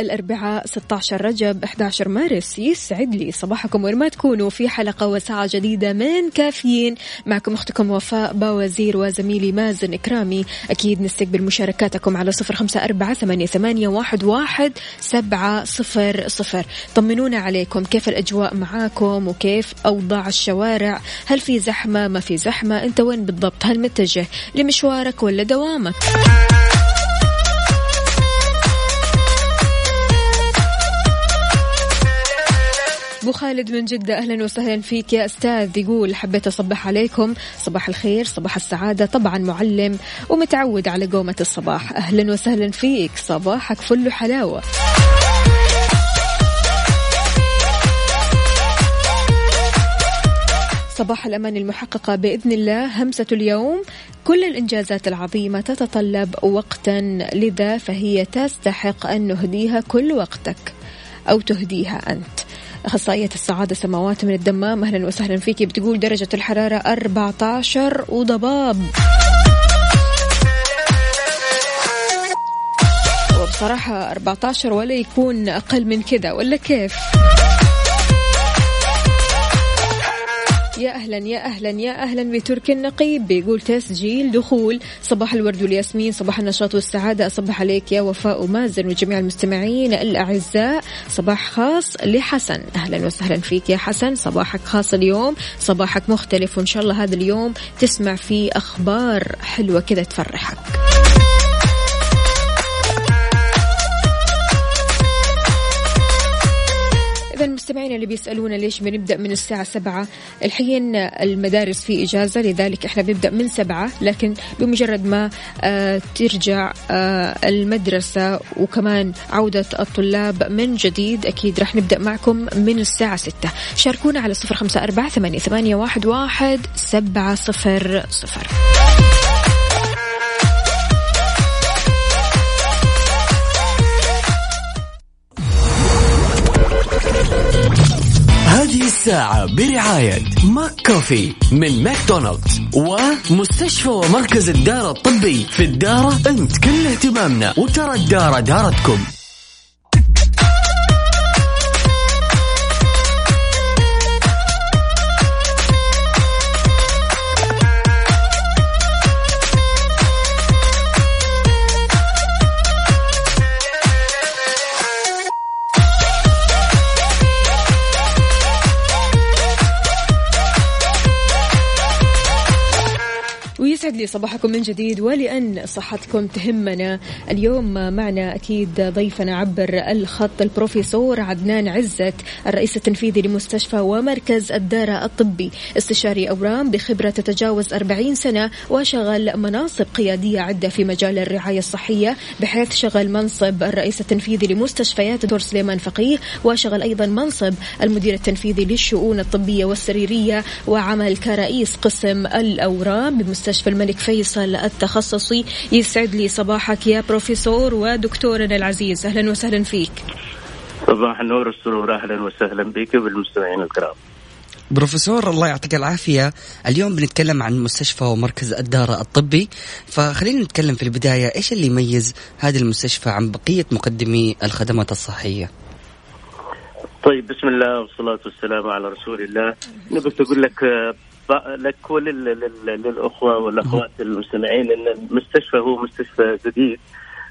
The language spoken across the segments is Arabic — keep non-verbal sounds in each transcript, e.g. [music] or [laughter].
الأربعاء 16 رجب 11 مارس يسعد لي صباحكم وين ما تكونوا في حلقة وساعة جديدة من كافيين. معكم أختكم وفاء باوزير وزميلي مازن إكرامي. أكيد نستقبل مشاركاتكم على صفر خمسة أربعة ثمانية, واحد سبعة صفر صفر. طمنونا عليكم. كيف الأجواء معاكم وكيف أوضاع الشوارع؟ هل في زحمة؟ ما في زحمة؟ أنت وين بالضبط؟ هل متجه لمشوارك ولا دوامك؟ أبو خالد من جدة أهلا وسهلا فيك يا أستاذ. يقول حبيت أصبح عليكم. صباح الخير صباح السعادة. طبعا معلم ومتعود على قومة الصباح. أهلا وسهلا فيك. صباحك فل حلاوة صباح الأمان المحققة بإذن الله. همسة اليوم كل الإنجازات العظيمة تتطلب وقتا لذا فهي تستحق أن نهديها كل وقتك أو تهديها أنت. أخصائية السعادة سماوات من الدمام أهلا وسهلا فيكي بتقول درجة الحرارة 14 وضباب وبصراحة 14 ولا يكون أقل من كذا ولا كيف؟ يا أهلا يا أهلا يا أهلا بتركي النقيب. بيقول تسجيل دخول. صباح الورد والياسمين صباح النشاط والسعادة. أصبح عليك يا وفاء ومازن وجميع المستمعين الأعزاء. صباح خاص لحسن. أهلا وسهلا فيك يا حسن. صباحك خاص اليوم. صباحك مختلف. وإن شاء الله هذا اليوم تسمع فيه أخبار حلوة كذا تفرحك. إذا المستمعين اللي بيسألونا ليش بنبدأ من الساعة سبعة؟ الحين المدارس في إجازة لذلك إحنا بنبدأ من سبعة لكن بمجرد ما آه ترجع آه المدرسة وكمان عودة الطلاب من جديد أكيد راح نبدأ معكم من الساعة ستة. شاركونا على صفر خمسة أربعة ثمانية واحد, واحد سبعة صفر صفر. هذه الساعة برعاية ماك كوفي من ماكدونالدز ومستشفى ومركز الدارة الطبي في الدارة أنت كل اهتمامنا وترى الدارة دارتكم. لي صباحكم من جديد ولأن صحتكم تهمنا. اليوم معنا أكيد ضيفنا عبر الخط البروفيسور عدنان عزت الرئيس التنفيذي لمستشفى ومركز الدارة الطبي. استشاري أورام بخبرة تتجاوز 40 سنة وشغل مناصب قيادية عدة في مجال الرعاية الصحية بحيث شغل منصب الرئيس التنفيذي لمستشفيات دكتور سليمان فقيه وشغل أيضا منصب المدير التنفيذي للشؤون الطبية والسريرية وعمل كرئيس قسم الأورام بمستشفى الملك فيصل التخصصي يسعد لي صباحك يا بروفيسور ودكتورنا العزيز. أهلا وسهلا فيك. صباح النور والسرور. أهلا وسهلا بك وبالمستمعين الكرام. بروفيسور الله يعطيك العافية. اليوم بنتكلم عن مستشفى ومركز الدارة الطبي. فخلينا نتكلم في البداية. إيش اللي يميز هذه المستشفى عن بقية مقدمي الخدمات الصحية؟ طيب بسم الله والصلاة والسلام على رسول الله. نبغى أقول لك آه، ب- لك وللأخوة والأخوات المستمعين أن المستشفى هو مستشفى جديد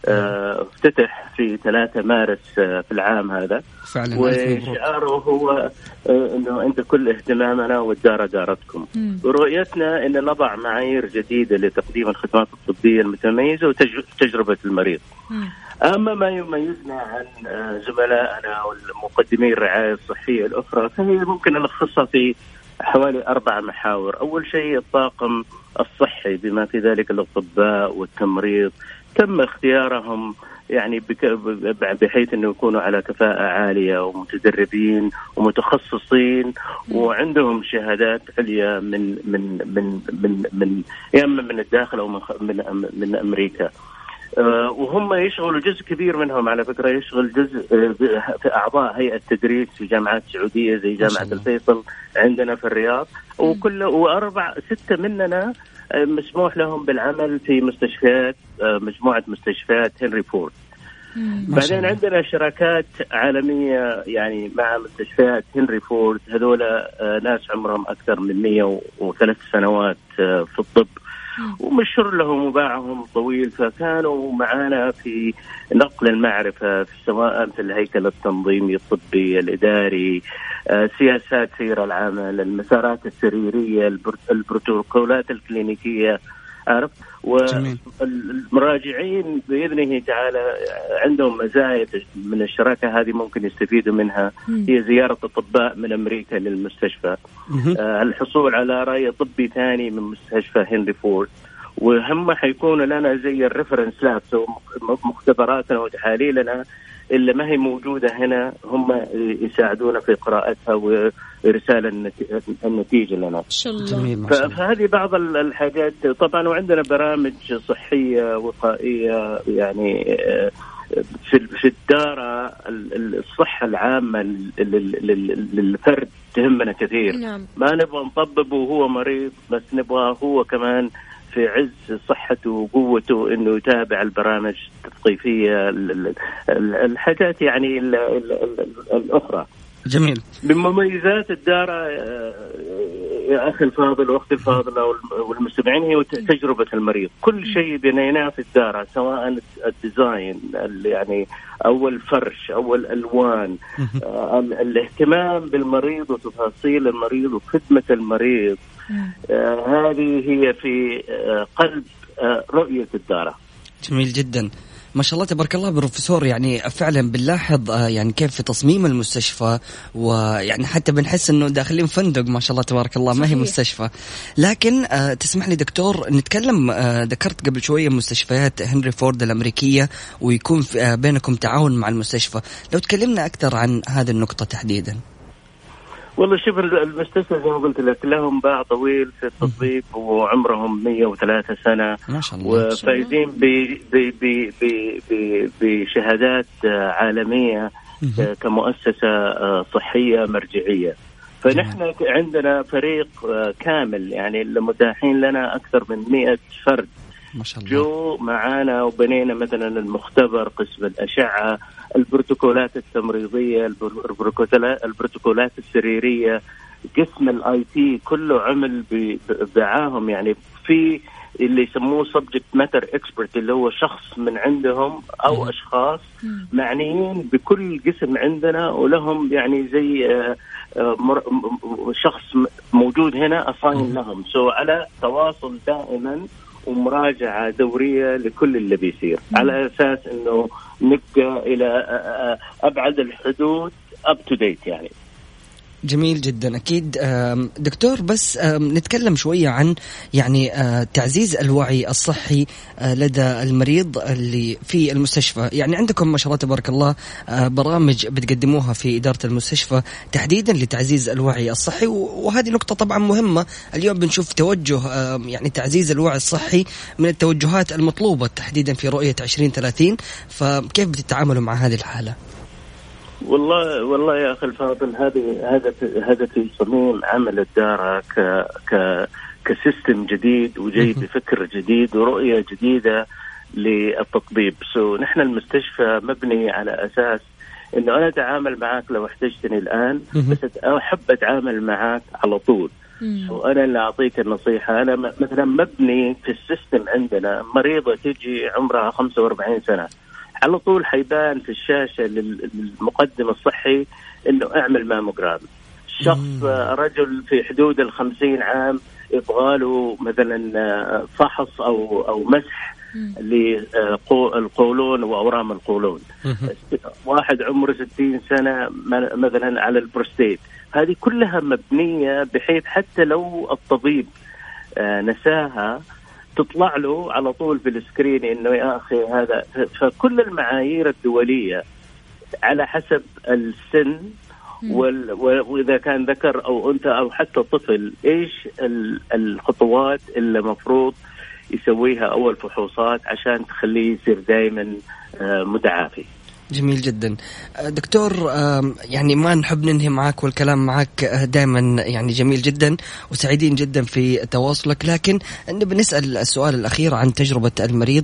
آه، افتتح في 3 مارس آه، في العام هذا. فعلا. وشعاره هو آه، إنه انت كل اهتمامنا والدار دارتكم ورؤيتنا إن نضع معايير جديدة لتقديم الخدمات الطبية المتميزة وتجربه المريض. أما ما يميزنا عن زملائنا والمقدمي الرعايه الصحيه الأخرى فهي ممكن نلخصها في حوالي أربع محاور، أول شيء الطاقم الصحي بما في ذلك الأطباء والتمريض تم اختيارهم يعني بحيث إنه يكونوا على كفاءة عالية ومتدربين ومتخصصين وعندهم شهادات عليا من من من من من يا أما من الداخل أو من من, من أمريكا. آه، وهم يشغلوا جزء كبير منهم على فكرة يشغل جزء آه، في أعضاء هيئة تدريس في جامعات سعوديه زي جامعة الفيصل عندنا في الرياض. وكل وأربع ستة مننا آه، مسموح لهم بالعمل في مستشفيات مجموعة مستشفيات هنري فورد. بعدين عندنا شراكات عالمية يعني مع مستشفيات هنري فورد. هذول ناس عمرهم أكثر من 103 سنوات في الطب. ومشر لهم وباعهم طويل فكانوا معنا في نقل المعرفة سواء في الهيكل التنظيمي الطبي الإداري آه، سياسات سير العمل المسارات السريرية البروتوكولات الكلينيكية. عرفت والمراجعين بإذنه تعالى عندهم مزايا من الشراكة هذه ممكن يستفيدوا منها. هي زيارة اطباء من أمريكا للمستشفى. آه الحصول على رأي طبي ثاني من مستشفى هنري فورد. وهم حيكونوا لنا زي ال reference labs مختبراتنا وتحاليلنا. اللي ما هي موجودة هنا هم يساعدونا في قراءتها وإرسال النتيجة لنا. فهذه بعض الحاجات. طبعا وعندنا برامج صحية وقائية يعني في في الدارة الصحة العامة للفرد تهمنا كثير. نعم. ما نبغى نطببه وهو مريض بس نبغى هو كمان في عز صحته وقوته إنه يتابع البرامج التثقيفية الحاجات يعني الأخرى. جميل. من مميزات الدار آه، يا أخي الفاضل وأختي الفاضلة والمستمعين هي تجربة المريض، كل شيء بنيناه في الدار سواء الديزاين يعني أو الفرش أو الالوان آه، الاهتمام بالمريض وتفاصيل المريض وخدمة المريض. آه، هذه هي في قلب رؤية الدار. جميل جدا. ما شاء الله تبارك الله بروفيسور يعني فعلا بنلاحظ آه، يعني كيف في تصميم المستشفى ويعني حتى بنحس إنه داخلين فندق ما شاء الله تبارك الله ما هي مستشفى لكن آه، تسمح لي دكتور نتكلم آه، ذكرت قبل شوية مستشفيات هنري فورد الأمريكية ويكون بينكم تعاون مع المستشفى لو تكلمنا أكثر عن هذه النقطة تحديدا والله شوف المستشفى زي ما قلت لك لهم باع طويل في التطبيق وعمرهم 103 سنة. ما شاء الله وفايزين بشهادات عالمية كمؤسسة صحية مرجعية. فنحن عندنا فريق كامل يعني المتاحين لنا أكثر من 100 فرد. ما شاء الله. جوا معانا وبنينا مثلا المختبر قسم الأشعة البروتوكولات التمريضية البروتوكولات السريرية قسم ال IT كله عمل معاهم يعني في اللي يسموه subject matter expert اللي هو شخص من عندهم أو أشخاص معنيين بكل قسم عندنا ولهم يعني زي آه، آه، شخص موجود هنا assigned لهم. so على تواصل دائما ومراجعة دورية لكل اللي بيصير. على أساس إنه نبقى إلى أبعد الحدود up to date يعني. جميل جدا. أكيد دكتور بس نتكلم شوية عن يعني تعزيز الوعي الصحي لدى المريض اللي في المستشفى. يعني عندكم ما شاء الله تبارك الله برامج بتقدموها في إدارة المستشفى تحديدا لتعزيز الوعي الصحي وهذه نقطة طبعا مهمة. اليوم بنشوف توجه يعني تعزيز الوعي الصحي من التوجهات المطلوبة تحديدا في رؤية 2030 فكيف بتتعاملوا مع هذه الحالة؟ والله والله يا أخي الفاضل هذه هذا هذا في صميم عمل الدار ك ك ك system جديد وجاي بفكر جديد ورؤية جديدة للتطبيب. so so, نحن المستشفى مبني على أساس إنه أنا أتعامل معك لو احتجتني الآن بس أحب أتعامل معك على طول. وأنا اللي أعطيك النصيحة. أنا مثلا مبني في ال system عندنا مريضة تجي عمرها 45 سنة. على طول حيبان في الشاشة للمقدم الصحي إنه أعمل ماموجرام. شخص رجل في حدود ال 50 عام يبغى له مثلا فحص أو أو مسح للقولون وأورام القولون. واحد عمره 60 سنة مثلا على البروستيت. هذه كلها مبنية بحيث حتى لو الطبيب آه، نساها تطلع له على طول في السكرين إنه يا أخي هذا فكل المعايير الدولية على حسب السن وإذا كان ذكر أو أنثى أو حتى طفل إيش الخطوات اللي المفروض يسويها أول فحوصات عشان تخليه يصير دائما آه، متعافي. جميل جدا. دكتور يعني ما نحب ننهي معك والكلام معك دائما يعني جميل جدا وسعيدين جدا في تواصلك لكن نبي نسأل السؤال الأخير عن تجربة المريض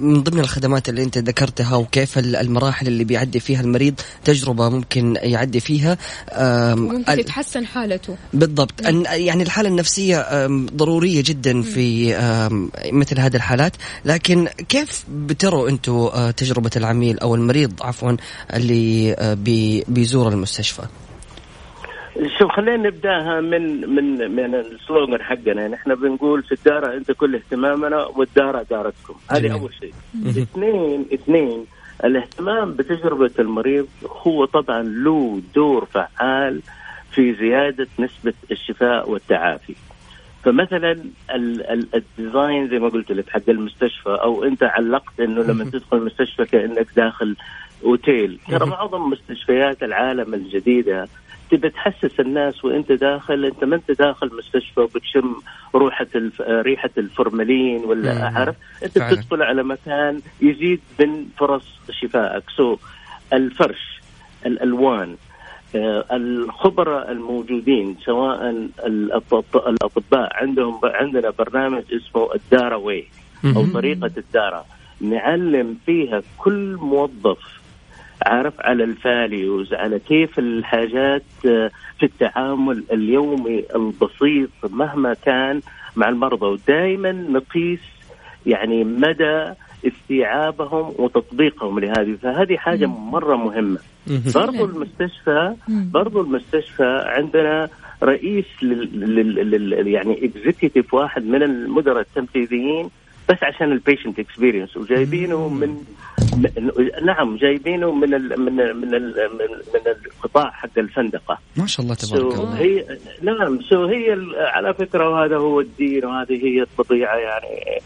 من ضمن الخدمات اللي أنت ذكرتها وكيف المراحل اللي بيعدي فيها المريض تجربة ممكن يعدي فيها ممكن تتحسن حالته. بالضبط. يعني الحالة النفسية ضرورية جدا في مثل هذه الحالات لكن كيف بتروا أنتم تجربة العميل أو المريض عفوا اللي آه، بي بيزور المستشفى؟ شوف خلينا نبداها من من من السلوغن حقنا. نحن بنقول في الدار أنت كل اهتمامنا والدار دارتكم. هذه أول شيء. اثنين اثنين الاهتمام بتجربة المريض هو طبعا له دور فعال في زيادة نسبة الشفاء والتعافي. فمثلا الديزاين زي ما قلت لك حق المستشفى أو أنت علقت إنه لما تدخل المستشفى كأنك داخل أوتيل. ترى معظم مستشفيات العالم الجديدة تبي تحسس الناس وأنت داخل أنت ما أنت داخل مستشفى وبتشم روحة الف... ريحة الفورمالين ولا عارف أنت بتدخل على مكان يزيد من فرص شفائك. so الفرش الالوان الخبراء الموجودين سواء الأطباء عندهم عندنا برنامج اسمه الدارا way أو طريقة الدارا نعلم فيها كل موظف عارف على ال values على كيف الحاجات آه، في التعامل اليومي البسيط مهما كان مع المرضى. ودائما نقيس يعني مدى استيعابهم وتطبيقهم لهذه. فهذه حاجة مرة مهمة. برضو المستشفى برضو المستشفى عندنا رئيس لل, لل... يعني executive واحد من المدراء التنفيذيين بس عشان ال patient experience وجايبينه من نعم جايبينه من ال من ال من ال من القطاع حق الفندقة. ما شاء الله تبارك الله. هي نعم so هي على فكرة وهذا هو الدين وهذه هي الطبيعة يعني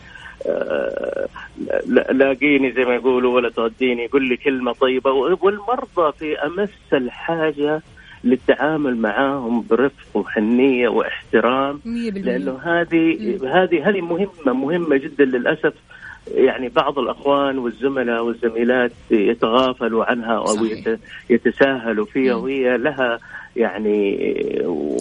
لاقيني زي ما يقولوا ولا توديني يقول لي كلمة طيبة. والمرضى في أمس الحاجة للتعامل معاهم برفق وحنية واحترام لأنه هذه هذه هذه مهمة مهمة جدا للأسف. يعني بعض الأخوان والزملاء والزميلات يتغافلوا عنها أو صحيح. يتساهلوا فيها وهي لها يعني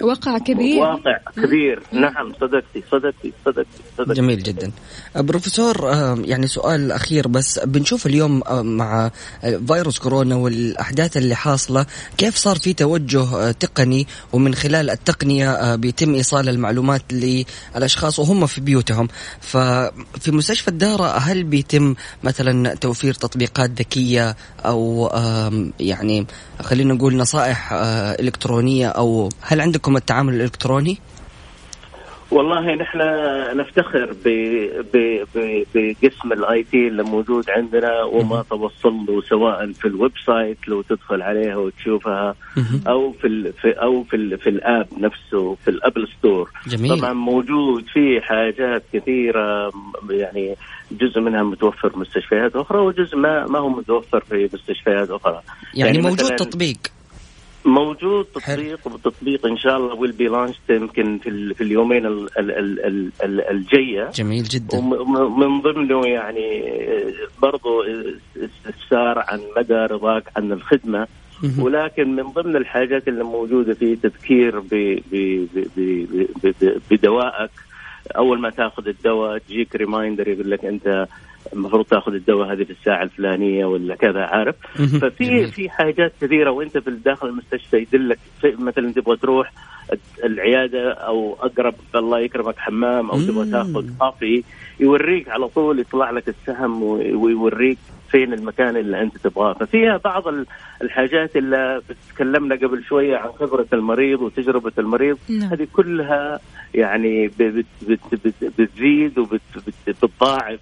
وقع كبير. واقع كبير. نعم صدقتي صدقتي صدقتي صدقتي. جميل جدا. بروفيسور يعني سؤال أخير بس. بنشوف اليوم مع فيروس كورونا والأحداث اللي حاصلة كيف صار في توجه تقني؟ ومن خلال التقنية بيتم إيصال المعلومات للأشخاص وهم في بيوتهم. ففي مستشفى الدارة هل بيتم مثلا توفير تطبيقات ذكية أو يعني خلينا نقول نصائح إلكترونية؟ أو هل عندكم التعامل الإلكتروني؟ والله نحن نفتخر بقسم ال IT اللي موجود عندنا وما توصل له سواء في ال website لو تدخل عليها وتشوفها أو في في أو في في ال app نفسه في ال Apple Store جميل. طبعا موجود في حاجات كثيرة يعني جزء منها متوفر في مستشفيات أخرى وجزء ما ما هو متوفر في مستشفيات أخرى. يعني, يعني موجود تطبيق. موجود تطبيق وتطبيق إن شاء الله will be launched يمكن في في اليومين ال ال ال ال الجاية. جميل جدا. ومن ضمنه يعني برضو استفسار عن مدى رضاك عن الخدمة. ولكن من ضمن الحاجات اللي موجودة فيه تذكير بدوائك أول ما تأخذ الدواء تجيك reminder يقول لك أنت المفروض تاخذ الدواء هذه في الساعة الفلانية ولا كذا عارف؟ ففي في حاجات كثيرة وانت في داخل المستشفى يدلك مثلا تبغى تروح العيادة أو أقرب الله يكرمك حمام أو تبغى تاخذ coffee يوريك على طول يطلع لك السهم ويوريك فين المكان اللي أنت تبغاه. ففيها بعض الحاجات اللي تكلمنا قبل شوية عن خبرة المريض وتجربة المريض. نعم. هذه كلها يعني بتزيد وبتضاعف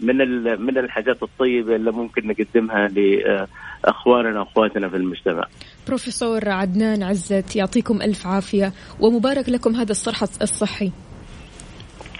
من من الحاجات الطيبة اللي ممكن نقدمها لأخواننا وأخواتنا في المجتمع. بروفيسور عدنان عزت يعطيكم ألف عافية ومبارك لكم هذا الصرح الصحي.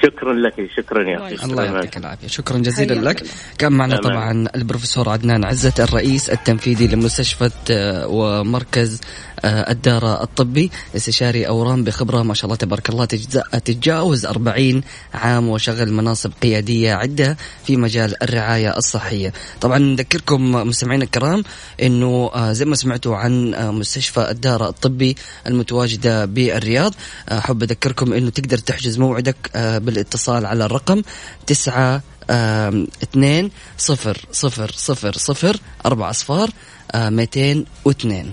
شكرا لك شكرا يا أخي. الله يعطيك العافية. شكرا جزيلا لك. كان معنا طبعا البروفيسور عدنان عزت الرئيس التنفيذي لمستشفى آه، ومركز آه، الدار الطبي استشاري أورام بخبرة ما شاء الله تبارك الله تتجاوز 40 عام وشغل مناصب قيادية عدة في مجال الرعاية الصحية. طبعا نذكركم مستمعينا الكرام أنه آه، زي ما سمعتوا عن آه، مستشفى الدار الطبي المتواجدة بالرياض أحب أذكركم أنه تقدر تحجز موعدك بالاتصال على الرقم 9 2 0 0 0 0 4 أصفار 202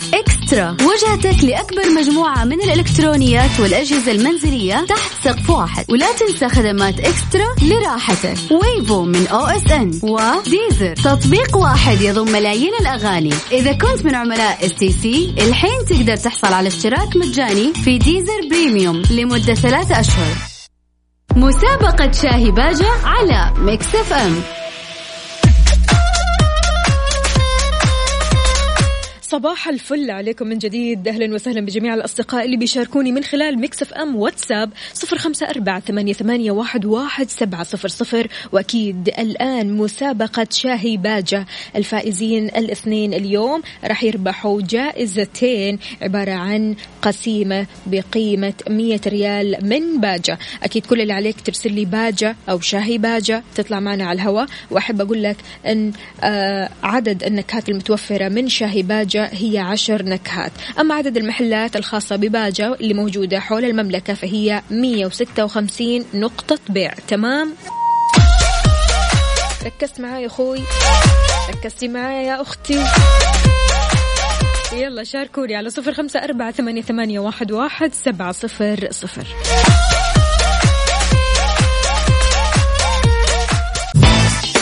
eXtra. وجهتك لأكبر مجموعة من الإلكترونيات والأجهزة المنزلية تحت سقف واحد. ولا تنسى خدمات eXtra لراحتك. Wavo من OSN. و Deezer تطبيق واحد يضم ملايين الأغاني. إذا كنت من عملاء STC الحين تقدر تحصل على اشتراك مجاني في Deezer Premium لمدة ثلاثة أشهر. مسابقة شاهي باجة على Mix FM. صباح الفل عليكم من جديد. أهلا وسهلا بجميع الأصدقاء اللي بيشاركوني من خلال Mix FM واتساب صفر خمسة أربعة ثمانية, ثمانية واحد, واحد سبعة صفر صفر. وأكيد الآن مسابقة شاهي باجة. الفائزين الاثنين اليوم راح يربحوا جائزتين عبارة عن قسيمة بقيمة مية ريال من باجة. أكيد كل اللي عليك ترسل لي باجة أو شاهي باجة تطلع معنا على الهواء. وأحب أقول لك أن آه عدد النكهات المتوفرة من شاهي هي عشر نكهات. أما عدد المحلات الخاصة بباجة اللي موجودة حول المملكة فهي 156 نقطة بيع. تمام؟ ركزت معايا أخوي. ركزتي معايا يا أختي. يلا شاركوني على صفر خمسة أربعة ثمانية, ثمانية واحد, واحد سبعة صفر صفر.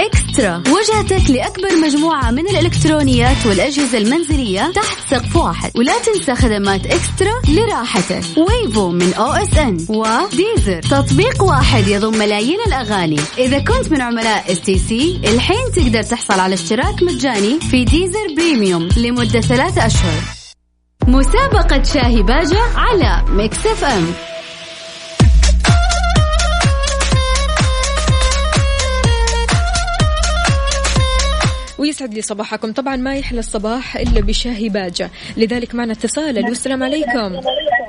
eXtra. وجهتك لأكبر مجموعة من الإلكترونيات والأجهزة المنزلية تحت سقف واحد. ولا تنسى خدمات eXtra لراحتك. Wavo من OSN. و Deezer. تطبيق واحد يضم ملايين الأغاني. إذا كنت من عملاء STC الحين تقدر تحصل على اشتراك مجاني في Deezer Premium لمدة ثلاثة أشهر. مسابقة شاهي باجة على Mix FM. ويسعد لي صباحكم. طبعا ما يحلى الصباح إلا بشاهي باجة. لذلك معنا اتصال. ألو السلام عليكم.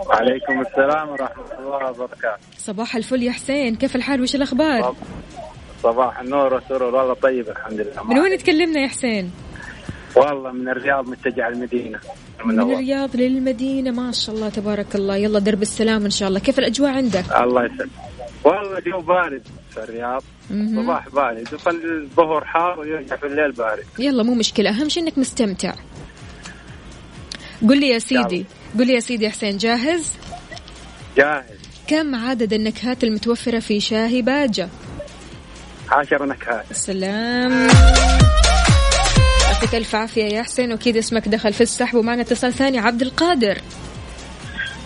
وعليكم السلام ورحمة الله وبركاته. صباح الفل يا حسين. كيف الحال؟ وش الأخبار؟ صباح النور والسرور. والله طيب الحمد لله. من وين تكلمنا يا حسين؟ والله من الرياض متجه على المدينة. من الرياض للمدينة. ما شاء الله تبارك الله. يلا درب السلام إن شاء الله. كيف الأجواء عندك؟ الله يسلمك. والله جو بارد. في الرياض صباح بارد. الظهر حار ويرجع في الليل بارد. يلا مو مشكلة. أهم شيء إنك مستمتع. قل لي يا سيدي. قل لي يا سيدي حسين جاهز؟ جاهز. كم عدد النكهات المتوفرة في شاهي باجة؟ عشر نكهات. السلام. يعطيك ألف عافية يا حسين واكيد اسمك دخل في السحب ومعنا اتصال ثاني عبد القادر.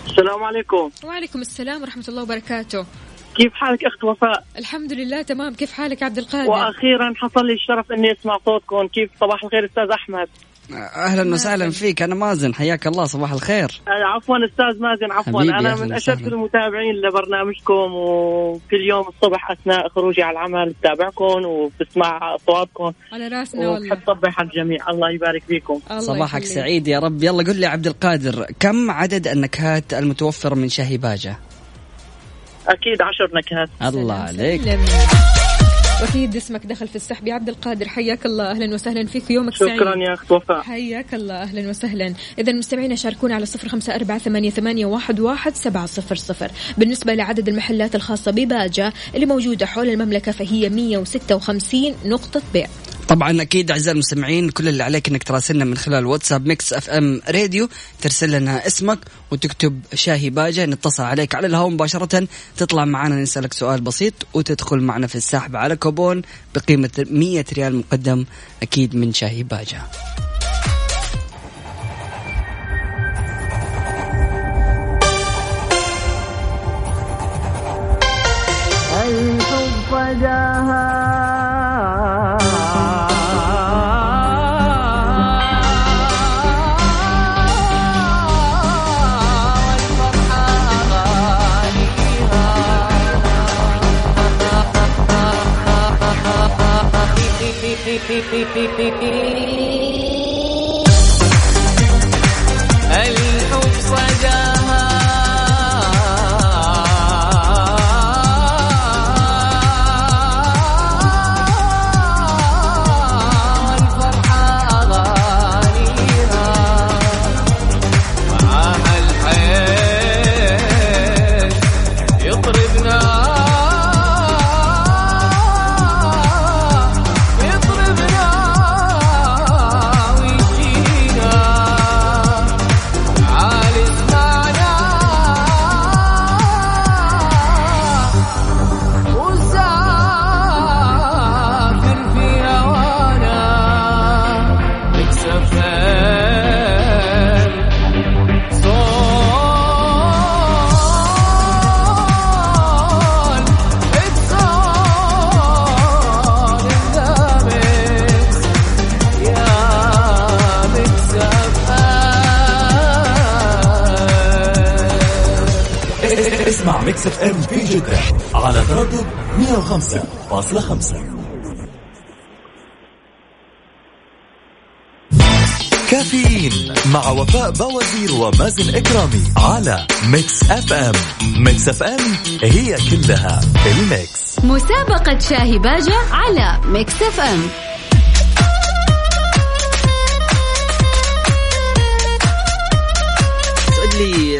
السلام عليكم. وعليكم السلام ورحمة الله وبركاته. كيف حالك أخت وفاء؟ الحمد لله تمام. كيف حالك عبد القادر؟ وأخيرا حصل لي الشرف إني أسمع صوتكم. كيف صباح الخير أستاذ أحمد؟ أهلا وسهلا فيك. أنا مازن حياك الله صباح الخير. آه، عفوا أستاذ مازن عفوا. أنا من أشد المتابعين لبرنامجكم وكل يوم الصبح أثناء خروجي على العمل بتابعكم وبسمع أصواتكم. على رأسنا والله. وبحب صبح على الجميع. الله يبارك فيكم. الله صباحك. سعيد يا رب. يلا قل لي عبد القادر كم عدد النكهات المتوفرة من شاهي باجة؟ أكيد عشر نكهات. الله عليك. واكيد اسمك دخل في السحب. يا عبد القادر حياك الله. أهلا وسهلا فيك يومك شكرا سعيد. شكرا يا اخت وفاء حياك الله. أهلا وسهلا. اذا مستمعينا شاركونا على صفر خمسة أربعة ثمانية, ثمانية واحد, واحد سبعة صفر صفر. بالنسبة لعدد المحلات الخاصة بباجه اللي موجودة حول المملكة فهي 156 نقطة بيع. طبعا أكيد أعزائي المستمعين كل اللي عليك إنك تراسلنا من خلال واتساب Mix FM راديو ترسل لنا اسمك وتكتب شاهي باجة نتصل عليك على الهواء مباشرة تطلع معنا نسألك سؤال بسيط وتدخل معنا في السحب على كوبون بقيمة 100 ريال مقدم أكيد من شاهي باجة. الحب فداها Mix FM في جدة على تردد 105.5 كافيين مع وفاء بوازير ومازن إكرامي على Mix FM Mix FM هي كلها ال mix. مسابقة شاهي باجة على Mix FM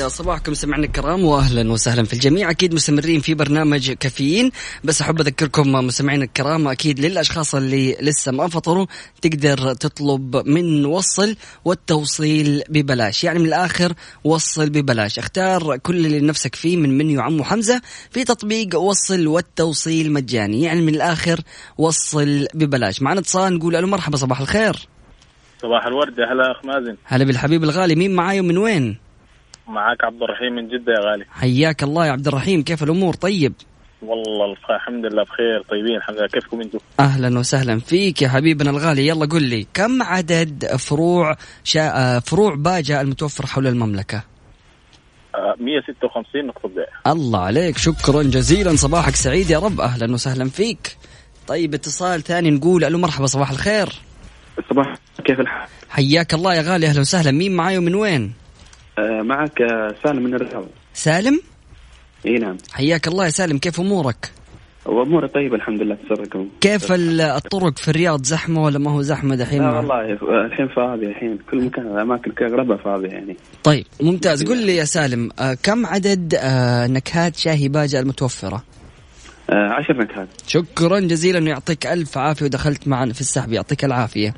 صباحكم سمعنا الكرام واهلا وسهلا في الجميع. أكيد مستمرين في برنامج كافيين. بس أحب أذكركم مستمعين الكرام أكيد للأشخاص اللي لسه ما فطروا تقدر تطلب من وصل والتوصيل ببلاش. يعني من الآخر وصل ببلاش. اختار كل اللي نفسك فيه من منيو عمو حمزة في تطبيق وصل والتوصيل مجاني. يعني من الآخر وصل ببلاش. معنا اتصال نقول ألو مرحبا صباح الخير. صباح الورد هلا أخ مازن. هلا بالحبيب الغالي مين معاي ومن وين؟ معك عبد الرحيم من جدة يا غالي. حياك الله يا عبد الرحيم كيف الأمور؟ طيب. والله الحمد لله بخير طيبين. الحمد لله كيفكم أنتم؟ أهلا وسهلا فيك يا حبيبنا الغالي. يلا قل لي كم عدد فروع شا... فروع باجا المتوفر حول المملكة؟ 156 نقطة بيع الله عليك شكرا جزيلا. صباحك سعيد يا رب. أهلا وسهلا فيك. طيب اتصال ثاني نقول ألو مرحبا صباح الخير. صباح كيف الحال؟ حياك الله يا غالي أهلا وسهلا. مين معاي ومن وين؟ آه، معك سالم من الرياض سالم؟ إي نعم حياك الله يا سالم كيف أمورك؟ وأموري طيبة الحمد لله تسركم كيف الطرق في الرياض زحمة ولا ما هو زحمة دحين؟ لا والله الحين فاضي الحين كل مكان الاماكن اغلبها فاضيه يعني طيب ممتاز قل لي يا سالم آه كم عدد آه نكهات شاهي باجة المتوفرة؟ آه عشر نكهات شكرا جزيلا يعطيك ألف عافية ودخلت معنا في السحب يعطيك العافية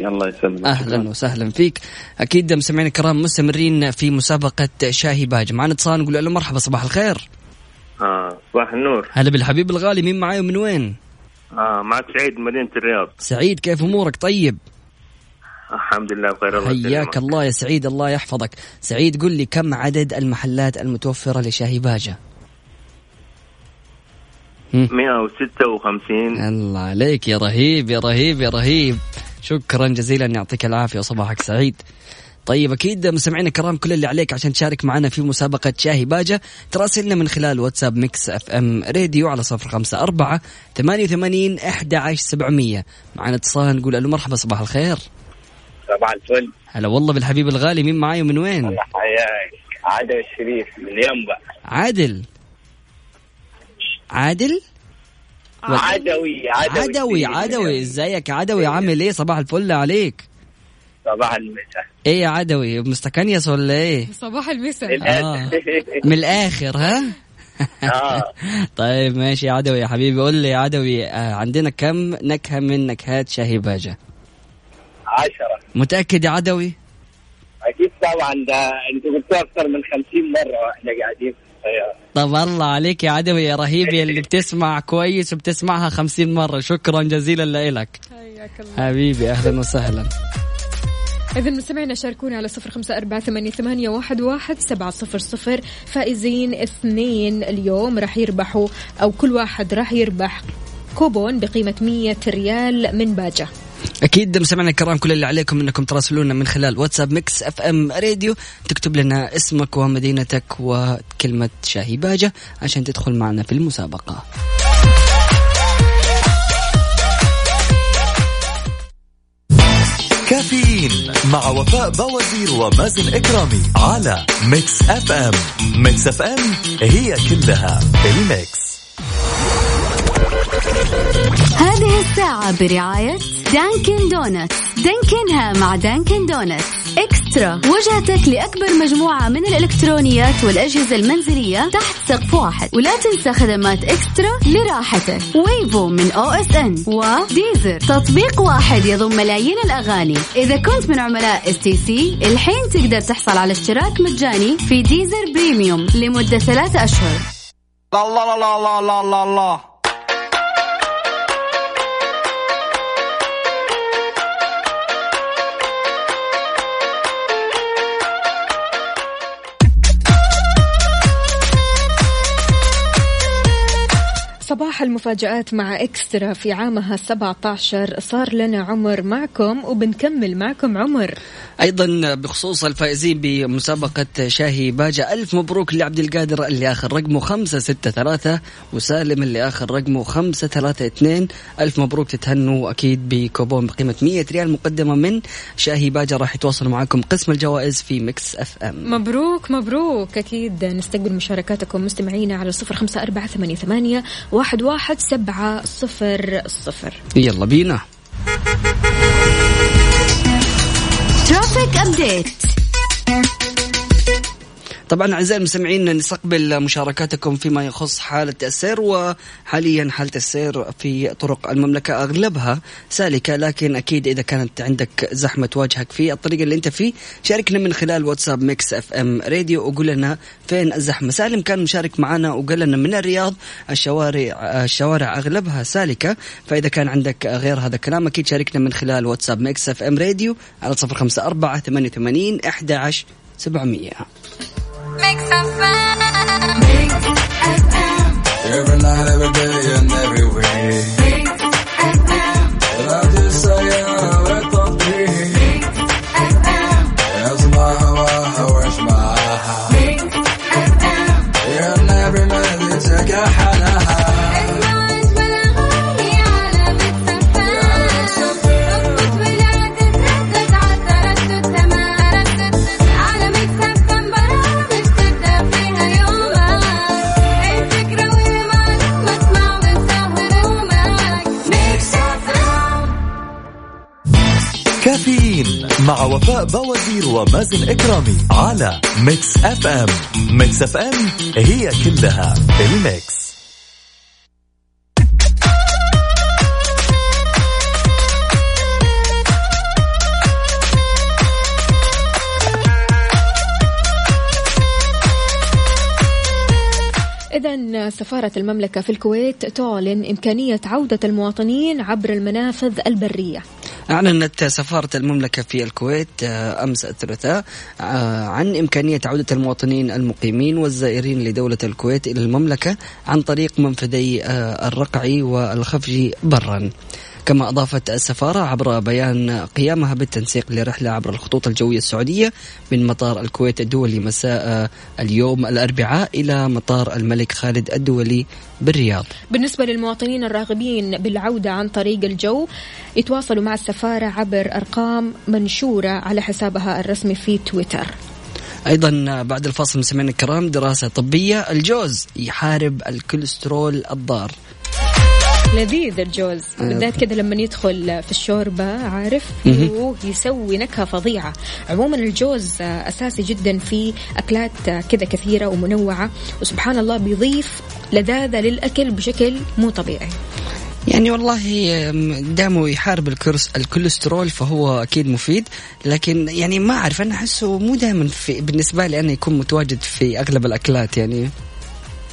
الله يسلمك. أهلا وسهلا فيك. أكيد مستمعينا الكرام مستمرين في مسابقة شاهي باج. معنا اتصال نقول له مرحبا صباح الخير. آه صباح النور. هلا بالحبيب الغالي مين معاي ومن وين؟ آه معك سعيد من مدينة الرياض. سعيد كيف أمورك؟ طيب؟ الحمد لله بخير الله حياك الله يا سعيد الله يحفظك. سعيد قل لي كم عدد المحلات المتوفرة لشاهي باجة؟ 156 الله عليك يا رهيب يا رهيب يا رهيب. شكرا جزيلا. يعطيك العافية وصباحك سعيد. طيب أكيد مستمعينا الكرام كل اللي عليك عشان تشارك معنا في مسابقة شاهي باجة تراسلنا من خلال واتساب Mix FM راديو على صفر خمسة أربعة ثمانية وثمانين أحد عشر سبعمية. معنا اتصال نقول ألو مرحبا صباح الخير. صباح الفل. هلا والله بالحبيب الغالي مين معاي ومن وين؟ الله حياك عادل الشريف من ينبع عادل. عادل؟ عدوي عدوي عدوي عدوي. إزيك عدوي؟ عامل إيه؟ صباح الفل عليك. صباح المساء. إيه يا عدوي؟ مستكنيس ولا إيه؟ صباح المساء. آه. من الآخر ها؟ آه. [laughs] طيب ماشي يا عدوي يا حبيبي. قول لي يا عدوي آه عندنا كم نكهة من نكهات شاهي باجة؟ عشرة. متأكد يا عدوي؟ أكيد طبعا ده أنتوا قلتوا أكثر من خمسين مرة وإحنا قاعدين في السيارة طب الله عليك يا عدوي يا رهيب اللي بتسمع كويس وبتسمعها خمسين مرة. شكرا جزيلا لك حياك الله. حبيبي أهلا وسهلا. إذا مستمعينا شاركونا على صفر خمسة أربعة ثمانية, ثمانية واحد, واحد سبعة صفر صفر. فائزين اثنين اليوم راح يربحوا أو كل واحد راح يربح كوبون بقيمة 100 ريال من باجة أكيد مستمعينا الكرام كل اللي عليكم إنكم تراسلونا من خلال واتساب Mix FM راديو. تكتب لنا اسمك ومدينتك وكلمة شاهي باجة عشان تدخل معنا في المسابقة. كافيين مع وفاء بوازير ومازن إكرامي على Mix FM. Mix FM هي كلها ال mix. هذه الساعة برعاية Dunkin' Donuts Dunkin ها مع Dunkin' Donuts eXtra. وجهتك لأكبر مجموعة من الإلكترونيات والأجهزة المنزلية تحت سقف واحد. ولا تنسى خدمات eXtra لراحتك. Wavo من OSN. و Deezer تطبيق واحد يضم ملايين الأغاني. إذا كنت من عملاء STC الحين تقدر تحصل على اشتراك مجاني في Deezer Premium لمدة ثلاثة أشهر. الله الله الله الله الله الله ಲೋಕಸಭಾ صباح المفاجآت مع إكسترا في عامها 17 صار لنا عمر معكم وبنكمل معكم عمر. أيضا بخصوص الفائزين بمسابقة شاهي باجة ألف مبروك لعبد القادر اللي آخر رقمه خمسة ستة ثلاثة وسالم اللي آخر رقمه خمسة ثلاثة اثنين. ألف مبروك تتهنوا أكيد بكوبون بقيمة 100 ريال مقدمة من شاهي باجة راح يتواصل معكم قسم الجوائز في Mix FM. مبروك مبروك. أكيد نستقبل مشاركاتكم مستمعينا على صفر خمسة أربعة ثمانية, ثمانية واحد واحد سبعة صفر صفر. يلا بينا. traffic update طبعا أعزائي المستمعين نستقبل مشاركاتكم فيما يخص حالة السير وحاليا حالة السير في طرق المملكة. أغلبها سالكة لكن أكيد إذا كانت عندك زحمة تواجهك في الطريق اللي أنت فيه شاركنا من خلال واتساب Mix FM راديو وقول لنا فين الزحمة. سالم كان مشارك معنا وقال لنا من الرياض الشوارع الشوارع أغلبها سالكة. فإذا كان عندك غير هذا الكلام أكيد شاركنا من خلال واتساب Mix FM راديو على صفر خمسة أربعة ثمانية وثمانين إحدى عشر سبعمئه Mix FM. Mix FM. Every night, every day, and every مع وفاء بوازير ومازن إكرامي على Mix FM Mix FM هي كلها ال mix. إذا سفارة المملكة في الكويت تعلن إمكانية عودة المواطنين عبر المنافذ البرية. أعلنت سفارة المملكة في الكويت آه، أمس الثلاثاء آه، عن إمكانية عودة المواطنين المقيمين والزائرين لدولة الكويت إلى المملكة عن طريق منفذي آه، الرقعي والخفجي برا. كما أضافت السفارة عبر بيان قيامها بالتنسيق لرحلة عبر الخطوط الجوية السعودية من مطار الكويت الدولي مساء اليوم الأربعاء إلى مطار الملك خالد الدولي بالرياض. بالنسبة للمواطنين الراغبين بالعودة عن طريق الجو يتواصلوا مع السفارة عبر أرقام منشورة على حسابها الرسمي في تويتر. أيضا بعد الفاصل مستمعينا الكرام دراسة طبية الجوز يحارب الكوليسترول الضار. لذيذ الجوز. أيوة. بالذات كذا لما يدخل في الشوربة عارف؟ مهم. أوه، يسوي نكهة فظيعة. عموما الجوز آه، أساسي جدا في أكلات آه، كذا كثيرة ومنوعة. وسبحان الله بيضيف لذاذة للأكل بشكل مو طبيعي. يعني والله دامه يحارب الكرس الكوليسترول فهو أكيد مفيد. لكن يعني ما أعرف أنا أحسه مو دائما في بالنسبة لي أنا يكون متواجد في أغلب الأكلات يعني.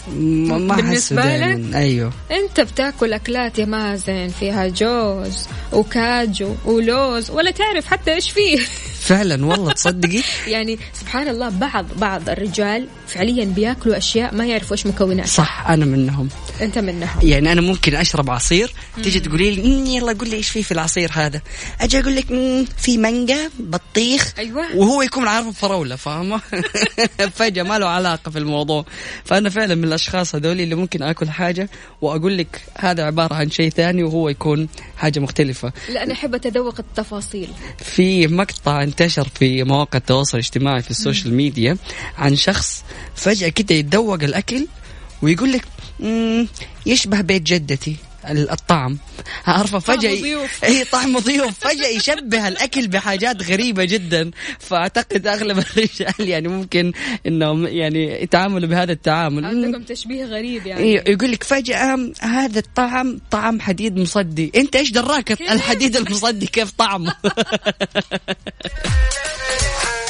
ما بالنسبة دائما أيوه. أنت بتاكل أكلات يا مازن فيها جوز وكاجو ولوز ولا تعرف حتى إيش فيه. [laughs] فعلا والله تصدقي. [laughs] يعني سبحان الله بعض بعض الرجال فعليا بياكلوا أشياء ما يعرفوا إيش مكوناتها. صح أنا منهم. أنت منهم. يعني أنا ممكن أشرب عصير تيجي تقولي لي "مم، يلا قول لي إيش فيه في العصير هذا. أجي أقول لك "مم، في مانجا بطيخ. أيوة. وهو يكون عارف فراوله فاهمة؟ [laughs] فجأة ما له علاقة في الموضوع. فأنا فعلا من الأشخاص هذول اللي ممكن آكل حاجة وأقول لك هذا عبارة عن شيء ثاني وهو يكون حاجة مختلفة. لا أنا أحب أتذوق التفاصيل. في مقطع انتشر في مواقع التواصل الاجتماعي في ال social media عن شخص فجأة كده يتذوق الأكل ويقول لك "مم، يشبه بيت جدتي. الطعم. عارفه ضيوف. اي طعم ضيوف. فجأة يشبه الأكل بحاجات غريبة جدا. فأعتقد أغلب [laughs] الرجال يعني ممكن إنهم يعني يتعاملوا بهذا التعامل. عندكم تشبيه غريب يعني. إيه، يقول لك فجأة هذا الطعم طعم حديد مصدي. أنت إيش دراك [laughs] الحديد المصدي؟ كيف طعمه؟ [laughs]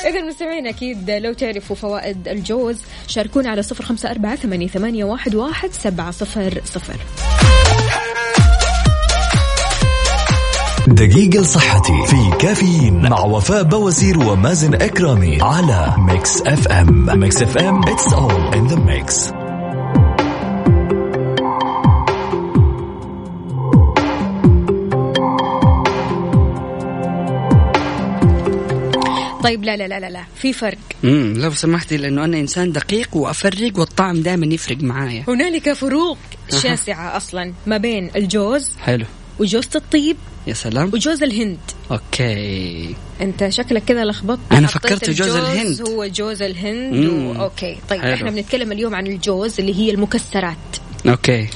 إذا مستمعين أكيد لو تعرفوا فوائد الجوز شاركونا على صفر خمسة أربعة ثمانية, واحد, واحد سبعة صفر صفر. دقيقة لصحتي في كافيين مع وفاء بوازير ومازن إكرامي على Mix FM. Mix FM it's all in the mix. طيب لا لا لا لا, لا. في فرق. امم لو سمحتي لأنه أنا إنسان دقيق وأفرق والطعم دائما يفرق معايا. هنالك فروق شاسعة أصلا ما بين الجوز حلو. وجوزة الطيب يا سلام. وجوز الهند. Okay. أنت شكلك كذا لخبطت. حطيت فكرت جوز الهند. هو جوز الهند مم. و... okay. طيب حلو. إحنا بنتكلم اليوم عن الجوز اللي هي المكسرات. Okay.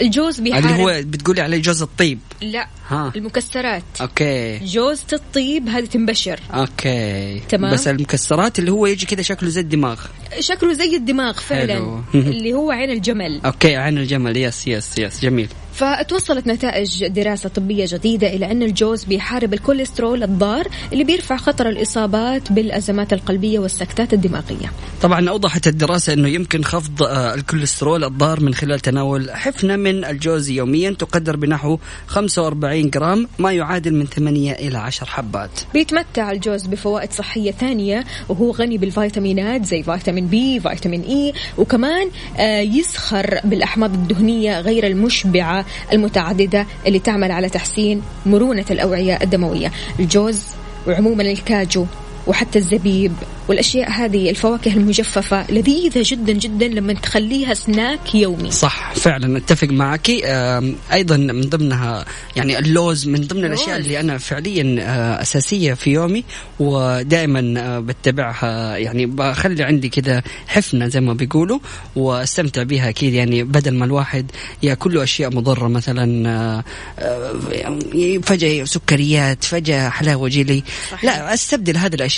الجوز بيحارب اللي هو بتقولي عليه جوز الطيب. لا ها. المكسرات. Okay. جوزة الطيب هذه تنبشر. Okay. تمام. بس المكسرات اللي هو يجي كذا شكله زي الدماغ. شكله زي الدماغ فعلا. اللي هو عين الجمل. Okay عين الجمل. Yes yes yes جميل. فتوصلت نتائج دراسة طبية جديدة إلى أن الجوز بيحارب الكوليسترول الضار اللي بيرفع خطر الإصابات بالأزمات القلبية والسكتات الدماغية. طبعا أوضحت الدراسة إنه يمكن خفض آه، الكوليسترول الضار من خلال تناول حفنة من الجوز يوميا تقدر بنحو 45 جرام ما يعادل من 8 إلى 10 حبات. بيتمتع الجوز بفوائد صحية ثانية وهو غني بالفيتامينات زي فيتامين B فيتامين E وكمان آه، يزخر بالأحماض الدهنية غير المشبعة المتعددة اللي تعمل على تحسين مرونة الأوعية الدموية. الجوز وعموما الكاجو. وحتى الزبيب والأشياء هذه الفواكه المجففة لذيذة جدا جدا لما تخليها سناك يومي. صح فعلا أتفق معك أيضا من ضمنها يعني اللوز من ضمن الأشياء اللي أنا فعليا آه، أساسية في يومي ودائما آه، بتبعها يعني بخلي عندي كذا حفنة زي ما بيقولوا وأستمتع بها أكيد. يعني بدل ما الواحد يأكل أشياء مضرة مثلا آه، يعني فجأة سكريات فجأة حلاوة جيلي. لا أستبدل هذه الأشياء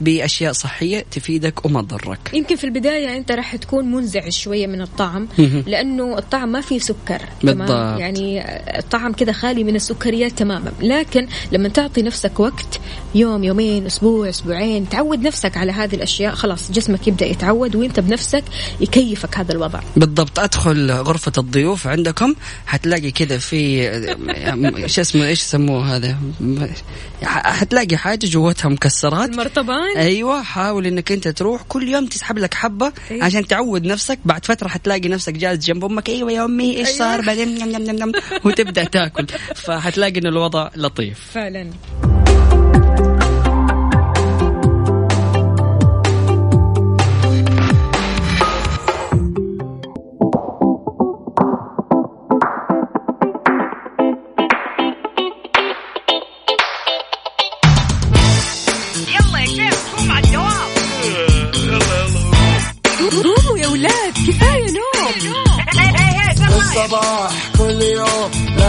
بأشياء صحية تفيدك وما تضرك. يمكن في البداية أنت راح تكون منزعج شوية من الطعم. لأنه الطعم ما فيه سكر بالضبط. تمام يعني الطعم كذا خالي من السكريات تماما. لكن لما تعطي نفسك وقت يوم يومين أسبوع أسبوعين تعود نفسك على هذه الأشياء خلاص جسمك يبدأ يتعود وأنت بنفسك يكيفك هذا الوضع. بالضبط. أدخل غرفة الضيوف عندكم حتلاقي كذا في شو اسمه إيش يسموه هذا؟ حتلاقي حاجة جوتها مكسرات. المرطبان أيوه حاول إنك أنت تروح كل يوم تسحب لك حبة أيوة. عشان تعود نفسك. بعد فترة حتلاقي نفسك جالس جنب أمك. أيوه يا أمي إيش أيوة. صار؟ بعدين نم نم نم نم. وتبدأ تاكل. فحتلاقي إن الوضع لطيف. فعلا.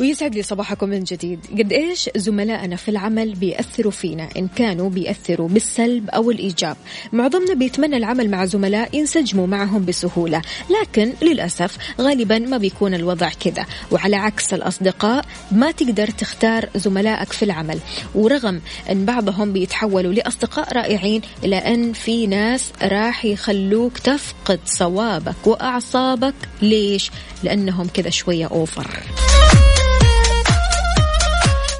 ويسعد لي صباحكم من جديد. قد إيش زملائنا في العمل بيأثروا فينا؟ إن كانوا بيأثروا بالسلب أو الإيجاب. معظمنا بيتمنى العمل مع زملاء ينسجموا معهم بسهولة. لكن للأسف غالبا ما بيكون الوضع كذا وعلى عكس الأصدقاء ما تقدر تختار زملائك في العمل. ورغم أن بعضهم بيتحولوا لأصدقاء رائعين إلى أن في ناس راح يخلوك تفقد صوابك وأعصابك. ليش؟ لأنهم كذا شوية أوفر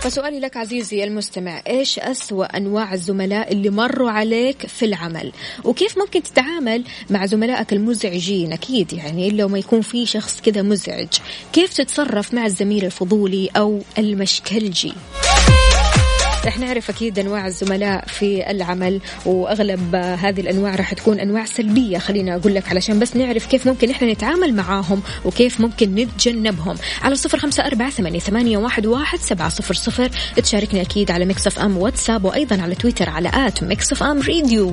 فسؤالي لك عزيزي المستمع إيش أسوأ أنواع الزملاء اللي مروا عليك في العمل؟ وكيف ممكن تتعامل مع زملائك المزعجين؟ أكيد يعني لو ما يكون في شخص كذا مزعج. كيف تتصرف مع الزميل الفضولي أو المشكلجي؟ رح نعرف أكيد أنواع الزملاء في العمل وأغلب آه، هذه الأنواع راح تكون أنواع سلبية خلينا أقول لك علشان بس نعرف كيف ممكن إحنا نتعامل معاهم وكيف ممكن نتجنبهم. على صفر أربعة ثمانية, ثمانية واحد, واحد سبعة صفر صفر. تشاركنا أكيد على Mix FM واتساب وأيضا على تويتر على at Mix FM Radio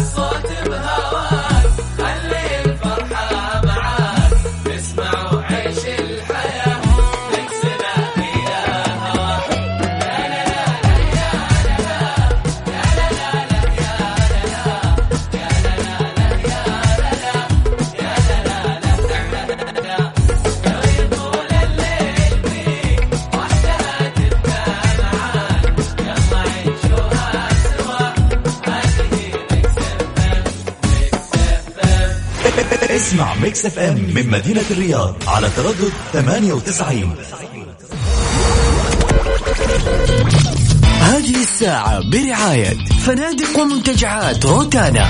اسمع Mix FM من مدينة الرياض على تردد 98 هذه الساعة برعاية فنادق ومنتجعات روتانا.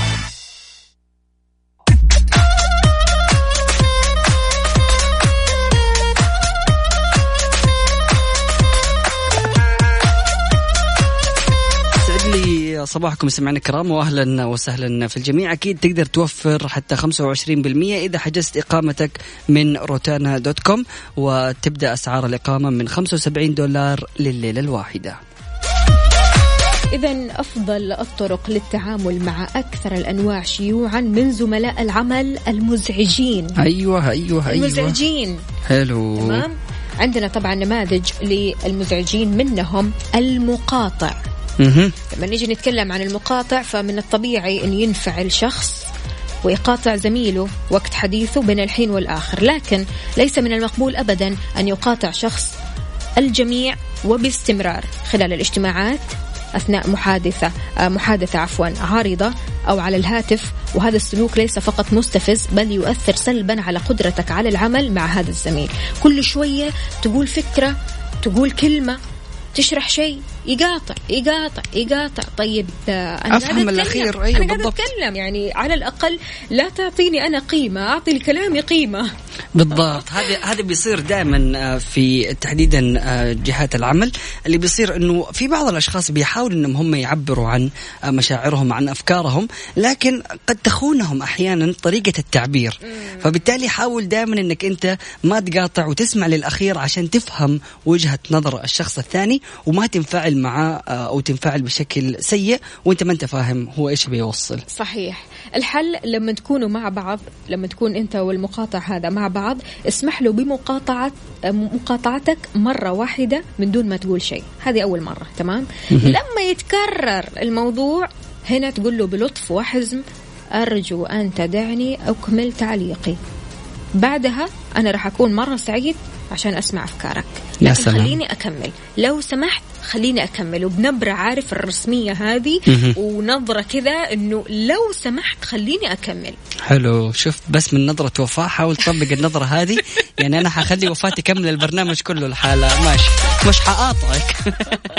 صباحكم سمعنا الكرام واهلا وسهلا في الجميع. أكيد تقدر توفر حتى 25% إذا حجزت إقامتك من روتانا دوت كوم وتبدأ أسعار الإقامة من 75 دولار لليلة الواحدة. إذا أفضل الطرق للتعامل مع أكثر الأنواع شيوعا من زملاء العمل المزعجين. أيوة أيوة أيوة. المزعجين. حلو. تمام؟ عندنا طبعا نماذج للمزعجين منهم المقاطع. لما نيجي نتكلم عن المقاطع فمن الطبيعي أن ينفعل شخص ويقاطع زميله وقت حديثه بين الحين والآخر. لكن ليس من المقبول أبدا أن يقاطع شخص الجميع وباستمرار خلال الاجتماعات أثناء محادثة آه، محادثة عفوا عارضة أو على الهاتف. وهذا السلوك ليس فقط مستفز بل يؤثر سلبا على قدرتك على العمل مع هذا الزميل. كل شوية تقول فكرة تقول كلمة تشرح شيء. يقاطع يقاطع يقاطع. طيب آه، أنا أفهم الأخير. أيوه أنا بالضبط. أتكلم. يعني على الأقل لا تعطيني أنا قيمة أعطي لكلامي قيمة. بالضبط. هذا هذا بيصير دائما آه، في تحديدا آه، جهات العمل. اللي بيصير إنه في بعض الأشخاص بيحاولوا إنهم هم يعبروا عن مشاعرهم عن أفكارهم لكن قد تخونهم أحيانا طريقة التعبير. فبالتالي حاول دائما إنك أنت ما تقاطع وتسمع للأخير عشان تفهم وجهة نظر الشخص الثاني وما تنفعل معاه آه، أو تنفعل بشكل سيء وأنت ما أنت فاهم هو إيش بيوصل. صحيح. الحل لما تكونوا مع بعض لما تكون أنت والمقاطع هذا مع بعض اسمح له بمقاطعة مقاطعتك مرة واحدة من دون ما تقول شيء. هذه أول مرة تمام؟ لما يتكرر الموضوع هنا تقول له بلطف وحزم أرجو أن تدعني أكمل تعليقي. بعدها أنا راح أكون مرة سعيد عشان أسمع أفكارك. لكن يا سلام. خليني أكمل. لو سمحت خليني أكمل وبنبرة عارف الرسمية هذه ونظرة كذا إنه لو سمحت خليني أكمل. حلو. شوف بس من نظرة وفاء حاول تطبق النظرة هذه. يعني أنا حخلي وفاء تكمل البرنامج كله الحالة ماشي. مش حقاطعك.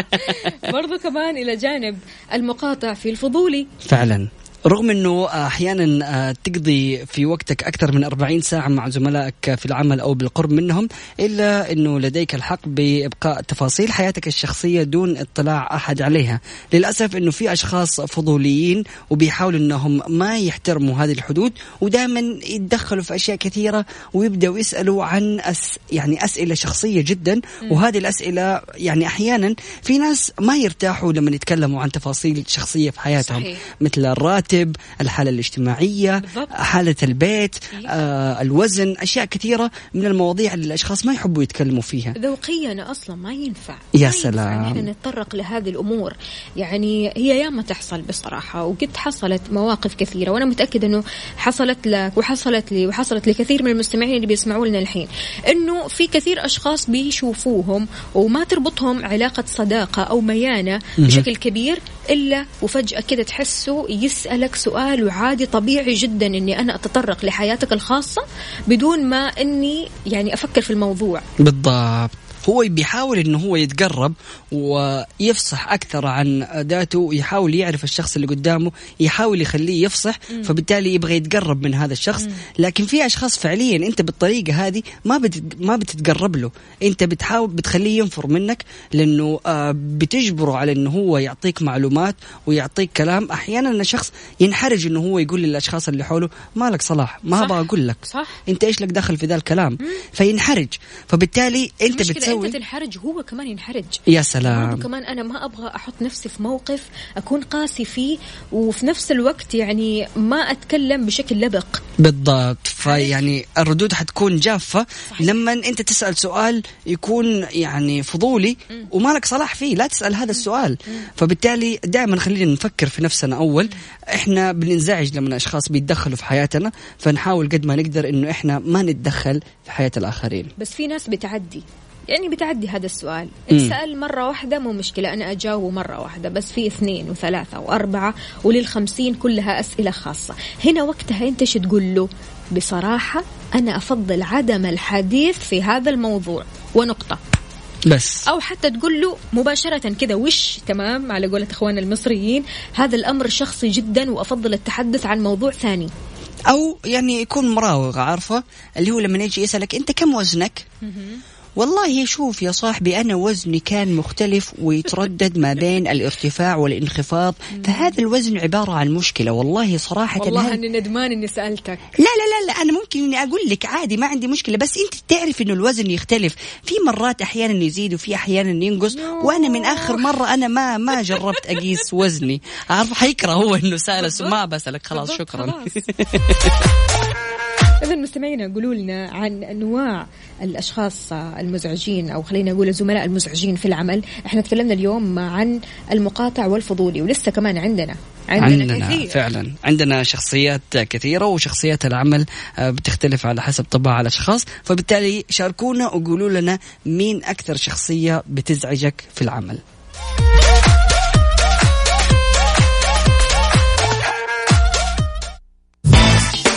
[laughs] برضو كمان إلى جانب المقاطع في الفضولي. فعلا. رغم إنه أحيانا آه، تقضي في وقتك أكثر من 40 ساعة مع زملائك في العمل أو بالقرب منهم إلا إنه لديك الحق بإبقاء تفاصيل حياتك الشخصية دون اطلاع أحد عليها. للأسف إنه في أشخاص فضوليين وبيحاولوا إنهم ما يحترموا هذه الحدود ودائما يتدخلوا في أشياء كثيرة ويبدأوا يسألوا عن أس يعني أسئلة شخصية جدا. وهذه الأسئلة يعني أحيانا في ناس ما يرتاحوا لما يتكلموا عن تفاصيل شخصية في حياتهم صحيح. مثل الراتب الراتب الحالة الاجتماعية بالضبط. حالة البيت آه الوزن أشياء كثيرة من المواضيع اللي الأشخاص ما يحبوا يتكلموا فيها. ذوقيا أصلا ما ينفع. يا ما سلام. ينفع نحن نتطرق لهذه الأمور. يعني هي ياما تحصل بصراحة وقد حصلت مواقف كثيرة وأنا متأكدة أنه حصلت لك وحصلت لي وحصلت لكثير من المستمعين اللي بيسمعوا لنا الحين. أنه في كثير أشخاص بيشوفوهم وما تربطهم علاقة صداقة أو ميانة بشكل كبير إلا وفجأة كده تحسه يسأل لك سؤال وعادي طبيعي جدا إني أنا أتطرق لحياتك الخاصة بدون ما إني يعني أفكر في الموضوع. بالضبط. هو بيحاول إنه هو يتقرب ويفصح أكثر عن ذاته ويحاول يعرف الشخص اللي قدامه يحاول يخليه يفصح مم. فبالتالي يبغى يتقرب من هذا الشخص مم. لكن في أشخاص فعليا أنت بالطريقة هذه ما بت... ما بتتقرب له أنت بتحاول بتخليه ينفر منك لأنه آه بتجبره على إنه هو يعطيك معلومات ويعطيك كلام أحيانا الشخص ينحرج إنه هو يقول للأشخاص اللي حوله مالك صلاح ما أبغى أقول لك صح. أنت إيش لك دخل في ذا الكلام مم. فينحرج فبالتالي أنت بتسوي تسوي انت تنحرج هو كمان ينحرج. يا سلام. كمان أنا ما أبغى أحط نفسي في موقف أكون قاسي فيه وفي نفس الوقت يعني ما أتكلم بشكل لبق. بالضبط. فيعني الردود حتكون جافة. صحيح. لما أنت تسأل سؤال يكون يعني فضولي وما لك صلاح فيه لا تسأل هذا السؤال. فبالتالي دائما خلينا نفكر في نفسنا أول. إحنا بننزعج لما الاشخاص بيتدخلوا في حياتنا فنحاول قد ما نقدر إنه إحنا ما نتدخل في حياة الآخرين. بس في ناس بتعدي. يعني بتعدي هذا السؤال. انسأل مرة واحدة مو مشكلة أنا أجاوب مرة واحدة بس في اثنين وثلاثة وأربعة وللخمسين كلها أسئلة خاصة. هنا وقتها أنت شو تقول له؟ بصراحة أنا أفضل عدم الحديث في هذا الموضوع. ونقطة. بس. أو حتى تقول له مباشرة كذا وش؟ تمام على قولة اخواننا المصريين هذا الأمر شخصي جدا وأفضل التحدث عن موضوع ثاني. أو يعني يكون مراوغ عارفة؟ اللي هو لما يجي يسألك أنت كم وزنك؟ والله شوف يا صاحبي أنا وزني كان مختلف ويتردد ما بين الارتفاع والانخفاض فهذا الوزن عبارة عن مشكلة. والله صراحة والله أني ندمان إني سألتك. لا لا لا, لا أنا ممكن إني أقول لك عادي ما عندي مشكلة بس أنت تعرف إنه الوزن يختلف. في مرات أحيانا يزيد وفي أحيانا ينقص وأنا من آخر مرة أنا ما ما جربت أقيس وزني. عارف حيكره هو إنه سال ما بسألك خلاص شكرا. [laughs] إذا مستمعينا قولوا لنا عن أنواع الأشخاص المزعجين أو خلينا نقول الزملاء المزعجين في العمل. إحنا تكلمنا اليوم عن المقاطع والفضولي ولسه كمان عندنا. عندنا, عندنا كثير. فعلا. عندنا شخصيات كثيرة وشخصيات العمل آه، بتختلف على حسب طباع الأشخاص. فبالتالي شاركونا وقولوا لنا مين أكثر شخصية بتزعجك في العمل.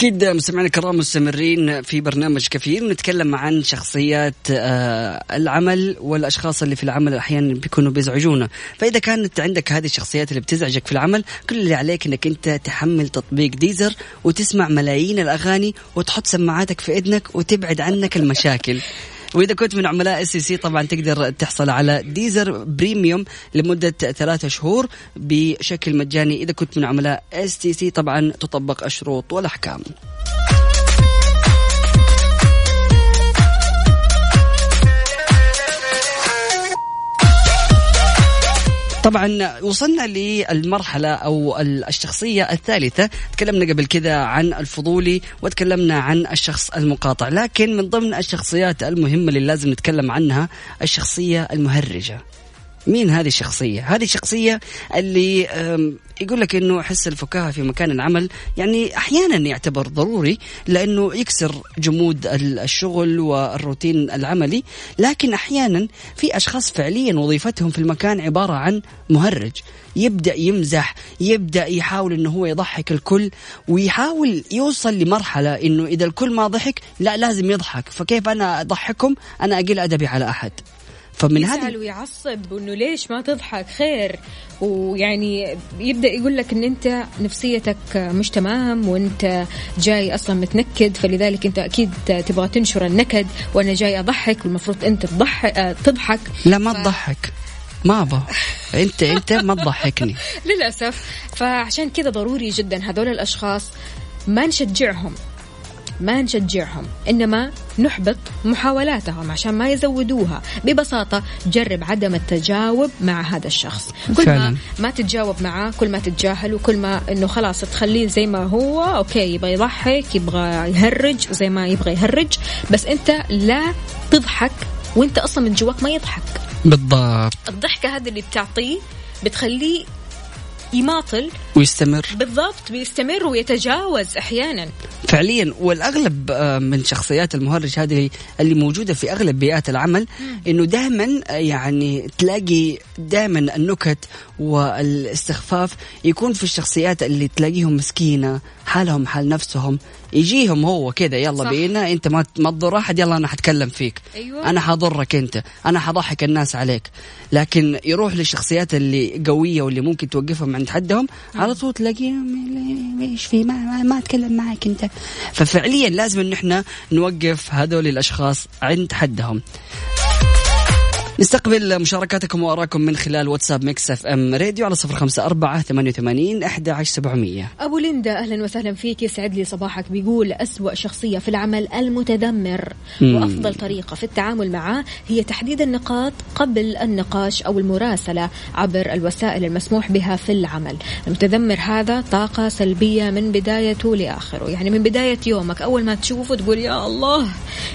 أكيد مستمعينا الكرام مستمرين في برنامج كثير. نتكلم عن شخصيات آه، العمل والأشخاص اللي في العمل أحيانا بيكونوا بيزعجونا. فإذا كانت عندك هذه الشخصيات اللي بتزعجك في العمل كل اللي عليك أنك أنت تحمل تطبيق ديزر وتسمع ملايين الأغاني وتحط سماعاتك في إذنك وتبعد عنك المشاكل. وإذا كنت من عملاء STC طبعا تقدر تحصل على Deezer Premium لمدة ثلاثة شهور بشكل مجاني. إذا كنت من عملاء STC طبعا تطبق الشروط والأحكام. طبعا وصلنا للمرحلة أو الشخصية الثالثة. تكلمنا قبل كذا عن الفضولي وتكلمنا عن الشخص المقاطع. لكن من ضمن الشخصيات المهمة اللي لازم نتكلم عنها الشخصية المهرجة. مين هذه الشخصية؟ هذه الشخصية اللي يقول لك إنه حس الفكاهة في مكان العمل يعني أحيانا يعتبر ضروري لأنه يكسر جمود الشغل والروتين العملي لكن أحيانا في أشخاص فعليا وظيفتهم في المكان عبارة عن مهرج يبدأ يمزح يبدأ يحاول إنه هو يضحك الكل ويحاول يوصل لمرحلة إنه إذا الكل ما ضحك لا لازم يضحك فكيف أنا اضحكم أنا أقل أدبي على أحد فمن هذا ويعصب انه ليش ما تضحك؟ خير. ويعني يبدأ يقول لك إن أنت نفسيتك مش تمام وأنت جاي أصلا متنكد فلذلك أنت أكيد تبغى تنشر النكد وأنا جاي أضحك والمفروض أنت تضحك تضحك. لا ما تضحك. ما أبغى. أنت أنت ما تضحكني. [laughs] للأسف. فعشان كذا ضروري جدا هذول الأشخاص ما نشجعهم. ما نشجعهم إنما نحبط محاولاتهم عشان ما يزودوها. ببساطة جرب عدم التجاوب مع هذا الشخص. كل. ما ما تتجاوب معاه كل ما تتجاهل وكل ما إنه خلاص تخليه زي ما هو أوكي يبغى يضحك يبغى يهرج زي ما يبغى يهرج. بس أنت لا تضحك وأنت أصلا من جواك ما يضحك. بالضبط. الضحكة هذه اللي بتعطيه بتخليه يماطل. ويستمر. بالضبط بيستمر ويتجاوز أحيانا. فعليا والأغلب آه، من شخصيات المهرج هذه اللي موجودة في أغلب بيئات العمل إنه دائما آه، يعني تلاقي دائما النكت والإستخفاف يكون في الشخصيات اللي تلاقيهم مسكينة حالهم حال نفسهم. يجيهم هو كذا يلا. بينا انت ما ما تضر أحد يلا أنا حتكلم فيك. أيوة. أنا حضرك أنت أنا حضحك الناس عليك. لكن يروح للشخصيات اللي قوية واللي ممكن توقفهم عند حدهم على طول تلاقيهم إيش في؟ ما, ما, ما أتكلم معك أنت. ففعليا لازم إن إحنا نوقف هذول الأشخاص عند حدهم. نستقبل مشاركاتكم وارائكم من خلال واتساب Mix FM Radio على صفر خمسة أربعة ثمانية وثمانين أحد عشر سبعمية. أبو ليندا أهلا وسهلا فيك. يسعد لي صباحك بيقول أسوأ شخصية في العمل المتذمر. مم. وأفضل طريقة في التعامل معه هي تحديد النقاط قبل النقاش أو المراسلة عبر الوسائل المسموح بها في العمل. المتذمر هذا طاقة سلبية من بدايته لآخره. يعني من بداية يومك أول ما تشوفه تقول يا الله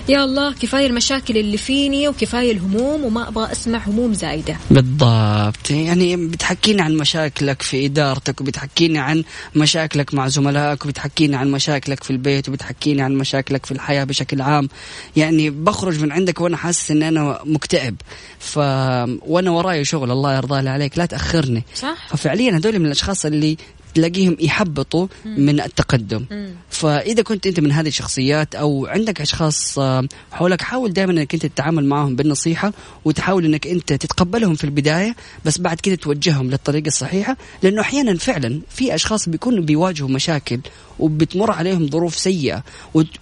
يا الله كفاية المشاكل اللي فيني وكفاية الهموم وما أبغى أسمع هموم زايدة. بالضبط. يعني بتحكيني عن مشاكلك في إدارتك وبتحكيني عن مشاكلك مع زملائك وبتحكيني عن مشاكلك في البيت وبتحكيني عن مشاكلك في الحياة بشكل عام. يعني بخرج من عندك وأنا حاسس إن أنا مكتئب. ف وأنا وراي شغل الله يرضى عليك لا تأخرني. صح. ففعليا هذول من الأشخاص اللي تلاقيهم يحبطوا من التقدم. فإذا كنت أنت من هذه الشخصيات أو عندك أشخاص آه، حولك حاول دائما إنك أنت تتعامل معهم بالنصيحة وتحاول إنك أنت تتقبلهم في البداية بس بعد كده توجههم للطريقة الصحيحة. لأنه أحيانا فعلا في أشخاص بيكونوا بيواجهوا مشاكل وبتمر عليهم ظروف سيئة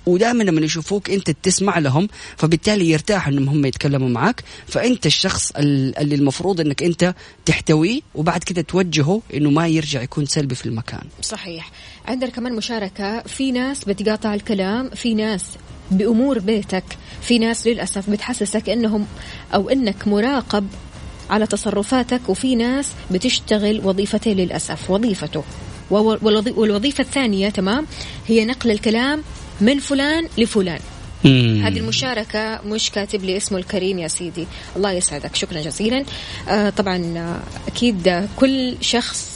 ودائما لما يشوفوك أنت تسمع لهم فبالتالي يرتاح إنهم هم يتكلموا معك فأنت الشخص اللي المفروض إنك أنت تحتويه وبعد كده توجهه إنه ما يرجع يكون سلبي في المكان. صحيح. عندنا كمان مشاركة. في ناس بتقاطع الكلام في ناس بأمور بيتك في ناس للأسف بتحسسك إنهم أو إنك مراقب على تصرفاتك وفي ناس بتشتغل وظيفتين للأسف وظيفته. والوظيفة الثانية تمام هي نقل الكلام من فلان لفلان. هذه المشاركة مش كاتب لي اسمه الكريم يا سيدي. الله يسعدك. شكرا جزيلا. آه طبعا آه، أكيد كل شخص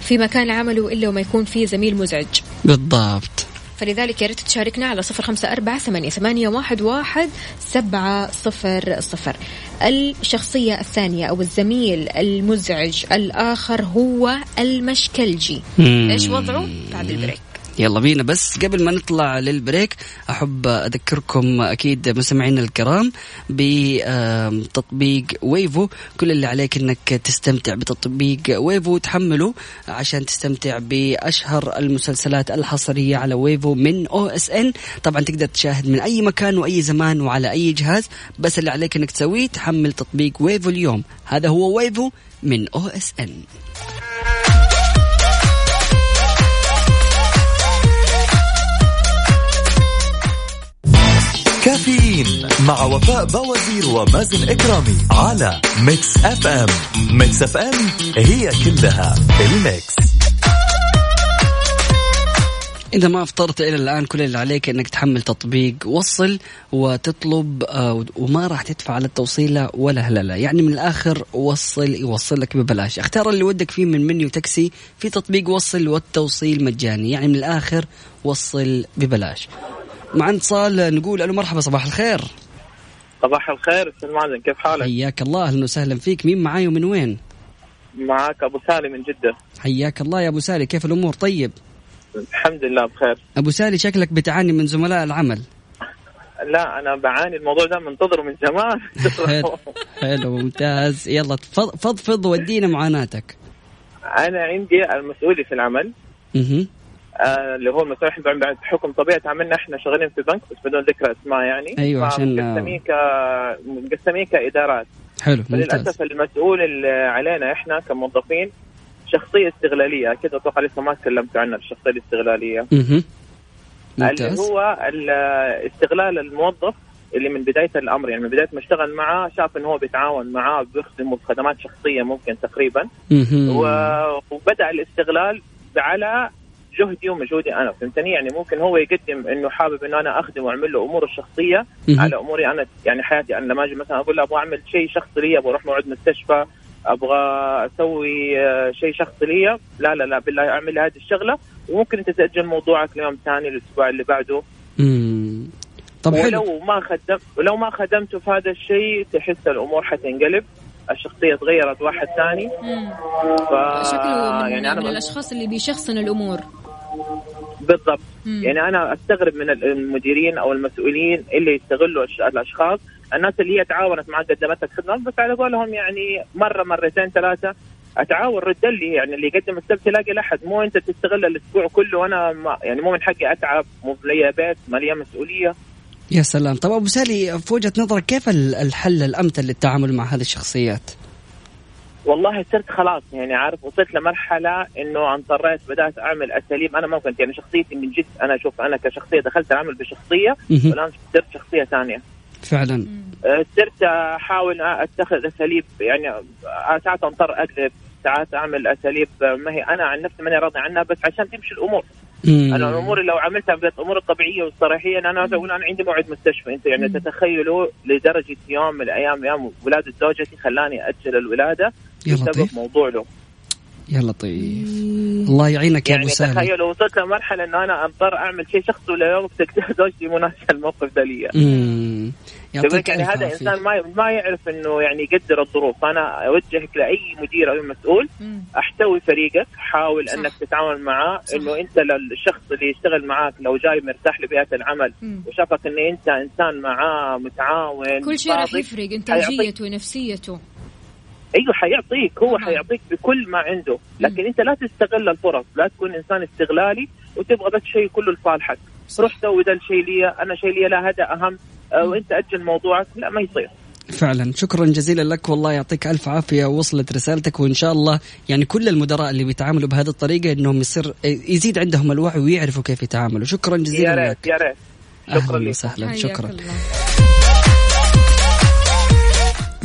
في مكان عمله إلا وما يكون فيه زميل مزعج. بالضبط. فلذلك يا ريت تشاركنا على صفر خمسة أربعة ثمانية, ثمانية واحد, واحد سبعة صفر صفر. الشخصية الثانية أو الزميل المزعج الآخر هو المشكلجي. إيش وضعه؟ بعد البريك. يلا بينا. بس قبل ما نطلع لل break أحب أذكركم أكيد مستمعينا الكرام بتطبيق Wavo. كل اللي عليك إنك تستمتع بتطبيق Wavo. تحمله عشان تستمتع بأشهر المسلسلات الحصرية على Wavo من OSN. طبعا تقدر تشاهد من أي مكان وأي زمان وعلى أي جهاز. بس اللي عليك إنك تسويه تحمل تطبيق Wavo اليوم. هذا هو Wavo من OSN. كافيين مع وفاء بوازير ومازن إكرامي على Mix FM. Mix FM هي كلها ال Mix. إذا ما فطرت إلى الآن كل اللي عليك إنك تحمل تطبيق وصل وتطلب آه، وما راح تدفع على التوصيلة ولا هللة يعني من الآخر وصل يوصل لك ببلاش. اختار اللي ودك فيه من منيو تاكسي في تطبيق وصل والتوصيل مجاني. يعني من الآخر وصل ببلاش. مع اتصال نقول ألو مرحبا صباح الخير. صباح الخير أستاذ مازن كيف حالك؟ حياك الله أهلا وسهلا فيك. مين معاي ومن وين؟ معك أبو سالي من جدة. حياك الله يا أبو سالي كيف الأمور؟ طيب؟ الحمد لله بخير. أبو سالي شكلك بتعاني من زملاء العمل. لا أنا بعاني الموضوع ده منتظره من زمان. [laughs] [laughs] حلو, ممتاز. يلا فضفض ودينا معاناتك. أنا عندي المسؤولي في العمل. أها اللي هو المسؤول بعد بحكم طبيعة عملنا إحنا شغالين في بنك بس بدون ذكر أسماء يعني. أيوه عشان مقسمين ك مقسمين كإدارات. حلو للاسف المسؤول اللي علينا إحنا كموظفين شخصية استغلالية. أكيد أتوقع لسه ما تكلمت عنها الشخصية الاستغلالية. أها اللي هو استغلال الموظف اللي من بداية الأمر يعني من بداية ما اشتغل معاه شاف انه هو بيتعاون معاه بيخدمه بخدمات شخصية ممكن تقريبا. وبدأ الاستغلال على جهدي ومجهودي أنا فهمتني؟ يعني ممكن هو يقدم إنه حابب إنه أنا أخدم وأعمل له أمور الشخصية على أموري أنا يعني حياتي. أنا لما أجي مثلا أقول له أبغى أعمل شيء شخصي لي أبغى أروح موعد مستشفى أبغى أسوي آه، شيء شخصي لي لا لا لا بالله أعمل لي هذه الشغلة. وممكن أنت تأجل موضوعك ليوم ثاني الأسبوع اللي بعده. امم طب حلو. ولو ما خدم ولو ما خدمته في هذا الشيء تحس الأمور حتنقلب الشخصية تغيرت واحد ثاني. ف... شكله من, يعني أنا من الأشخاص اللي بيشخصن الأمور. بالضبط. مم. يعني أنا أستغرب من المديرين أو المسؤولين اللي يستغلوا الأشخاص. الناس اللي هي تعاونت معك قدمت لك خدمات بس على قولهم يعني مرة مرتين ثلاثة. أتعاون رد لي يعني اللي يقدم السبت يلاقي الاحد مو أنت تستغل الأسبوع كله وأنا ما يعني مو من حقي أتعب. مو لي بيت ما لي مسؤولية. يا سلام. طب أبو سالي في وجهة نظرك كيف الحل الأمثل للتعامل مع هذه الشخصيات؟ والله صرت خلاص يعني عارف وصلت لمرحلة إنه اضطريت بدأت أعمل أساليب. أنا ما كنت يعني شخصيتي من جد أنا أشوف أنا كشخصية دخلت اعمل بشخصية والآن صرت شخصية ثانية. فعلا. أه، صرت أحاول أتخذ أساليب يعني ساعات اضطر أكذب ساعات أعمل أساليب ما هي أنا عن نفسي ماني راضي عنها بس عشان تمشي الأمور. مم. أنا الأمور لو عملتها بالامور الطبيعية والصريحية أنا أقول أنا عندي موعد مستشفى. انت يعني مم. تتخيلوا لدرجة يوم من الأيام يوم ولادة زوجتي خلاني أجل الولادة. بسبب طيب. موضوع له يا لطيف. الله يعينك يا يعني ابو سالم. تخيل وصلت لمرحلة إنه أنا أضطر أعمل شيء شخصي ولا يوم [laughs] زوجتي مناسبه الموقف ده لي يعطيك يعني هذا إنسان ما ما يعرف إنه يعني يقدر الظروف. فانا أوجهك لأي مدير أو مسؤول. أحتوي فريقك. حاول صح. إنك تتعامل معاه. إنه أنت الشخص اللي يشتغل معاك لو جاي مرتاح لبيئة العمل مم. وشافك ان أنت إنسان معاه متعاون كل شيء راح يفرق إنتاجيته ونفسيته. أيوه حيعطيك هو حيعطيك بكل ما عنده. لكن أنت لا تستغل الفرص لا تكون إنسان استغلالي وتبغى بس شيء كله لصالحك. روح سوي ذا الشيء لي أنا شيء لي لا هذا أهم وأنت أجل موضوعك لا ما يصير. فعلا. شكرا جزيلا لك والله يعطيك ألف عافية وصلت رسالتك وإن شاء الله يعني كل المدراء اللي بيتعاملوا بهذه الطريقة إنهم يصير يزيد عندهم الوعي ويعرفوا كيف يتعاملوا. شكرا جزيلا يا ريت يا ريت. شكرا وسهلا. شكرا.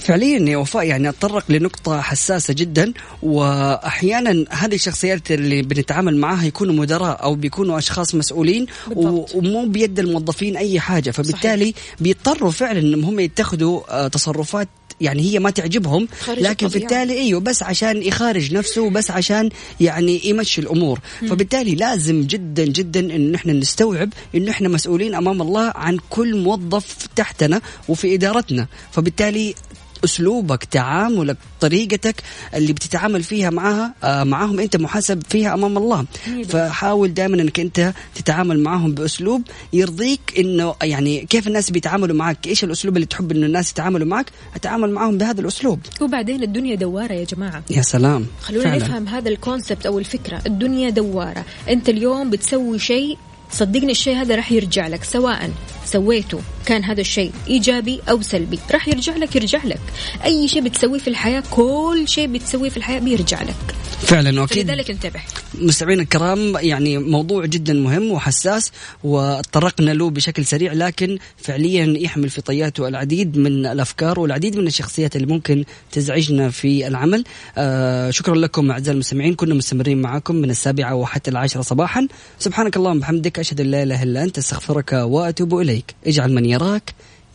فعليا يا وفاء يعني أتطرق لنقطة حساسة جدا واحيانا هذه الشخصيات اللي بنتعامل معها يكونوا مدراء أو بيكونوا أشخاص مسؤولين بالضبط. ومو بيد الموظفين أي حاجة فبالتالي صحيح. بيضطروا فعلا إنهم هم يتخذوا آه، تصرفات يعني هي ما تعجبهم لكن في التالي إيوه بس عشان يخارج نفسه وبس عشان يعني يمشي الأمور م. فبالتالي لازم جدا جدا انه نحن نستوعب إنه إحنا مسؤولين أمام الله عن كل موظف تحتنا وفي إدارتنا فبالتالي اسلوبك تعاملك طريقتك اللي بتتعامل فيها معها آه معاهم أنت محاسب فيها أمام الله. فحاول دائما إنك أنت تتعامل معاهم بأسلوب يرضيك إنه يعني كيف الناس بيتعاملوا معك؟ إيش الأسلوب اللي تحب إنه الناس يتعاملوا معك؟ أتعامل معاهم بهذا الأسلوب. وبعدين الدنيا دوارة يا جماعة. يا سلام. خلونا فعلا. نفهم هذا الكونسبت أو الفكرة. الدنيا دوارة. أنت اليوم بتسوي شيء صدقني الشيء هذا راح يرجع لك سواء سويته كان هذا الشيء إيجابي أو سلبي. راح يرجع لك يرجع لك. أي شيء بتسويه في الحياة كل شيء بتسويه في الحياة بيرجع لك. فعلا واكيد لذلك انتبه. مستمعينا الكرام يعني موضوع جدا مهم وحساس وتطرقنا له بشكل سريع لكن فعليا يحمل في طياته العديد من الأفكار والعديد من الشخصيات اللي ممكن تزعجنا في العمل. آه شكرا لكم أعزائي المستمعين. كنا مستمرين معكم من السابعة وحتى العاشرة صباحا. سبحانك اللهم وبحمدك أشهد أن لا إله إلا أنت أستغفرك وأتوب إليك. اجعل من يراك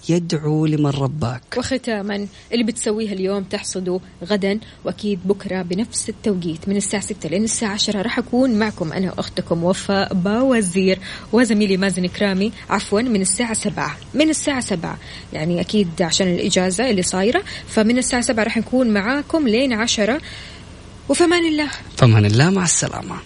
يدعو لمن رباك. وختاما اللي بتسويها اليوم تحصده غدا وأكيد بكرة بنفس التوقيت من الساعة 6 لين الساعة 10 راح أكون معكم أنا وأختكم وفاء باوزير وزميلي مازن كرامي عفوا من الساعة 7 من الساعة 7 يعني أكيد عشان الإجازة اللي صايرة فمن الساعة 7 راح نكون معاكم لين 10 وفمان الله. فمان الله مع السلامة.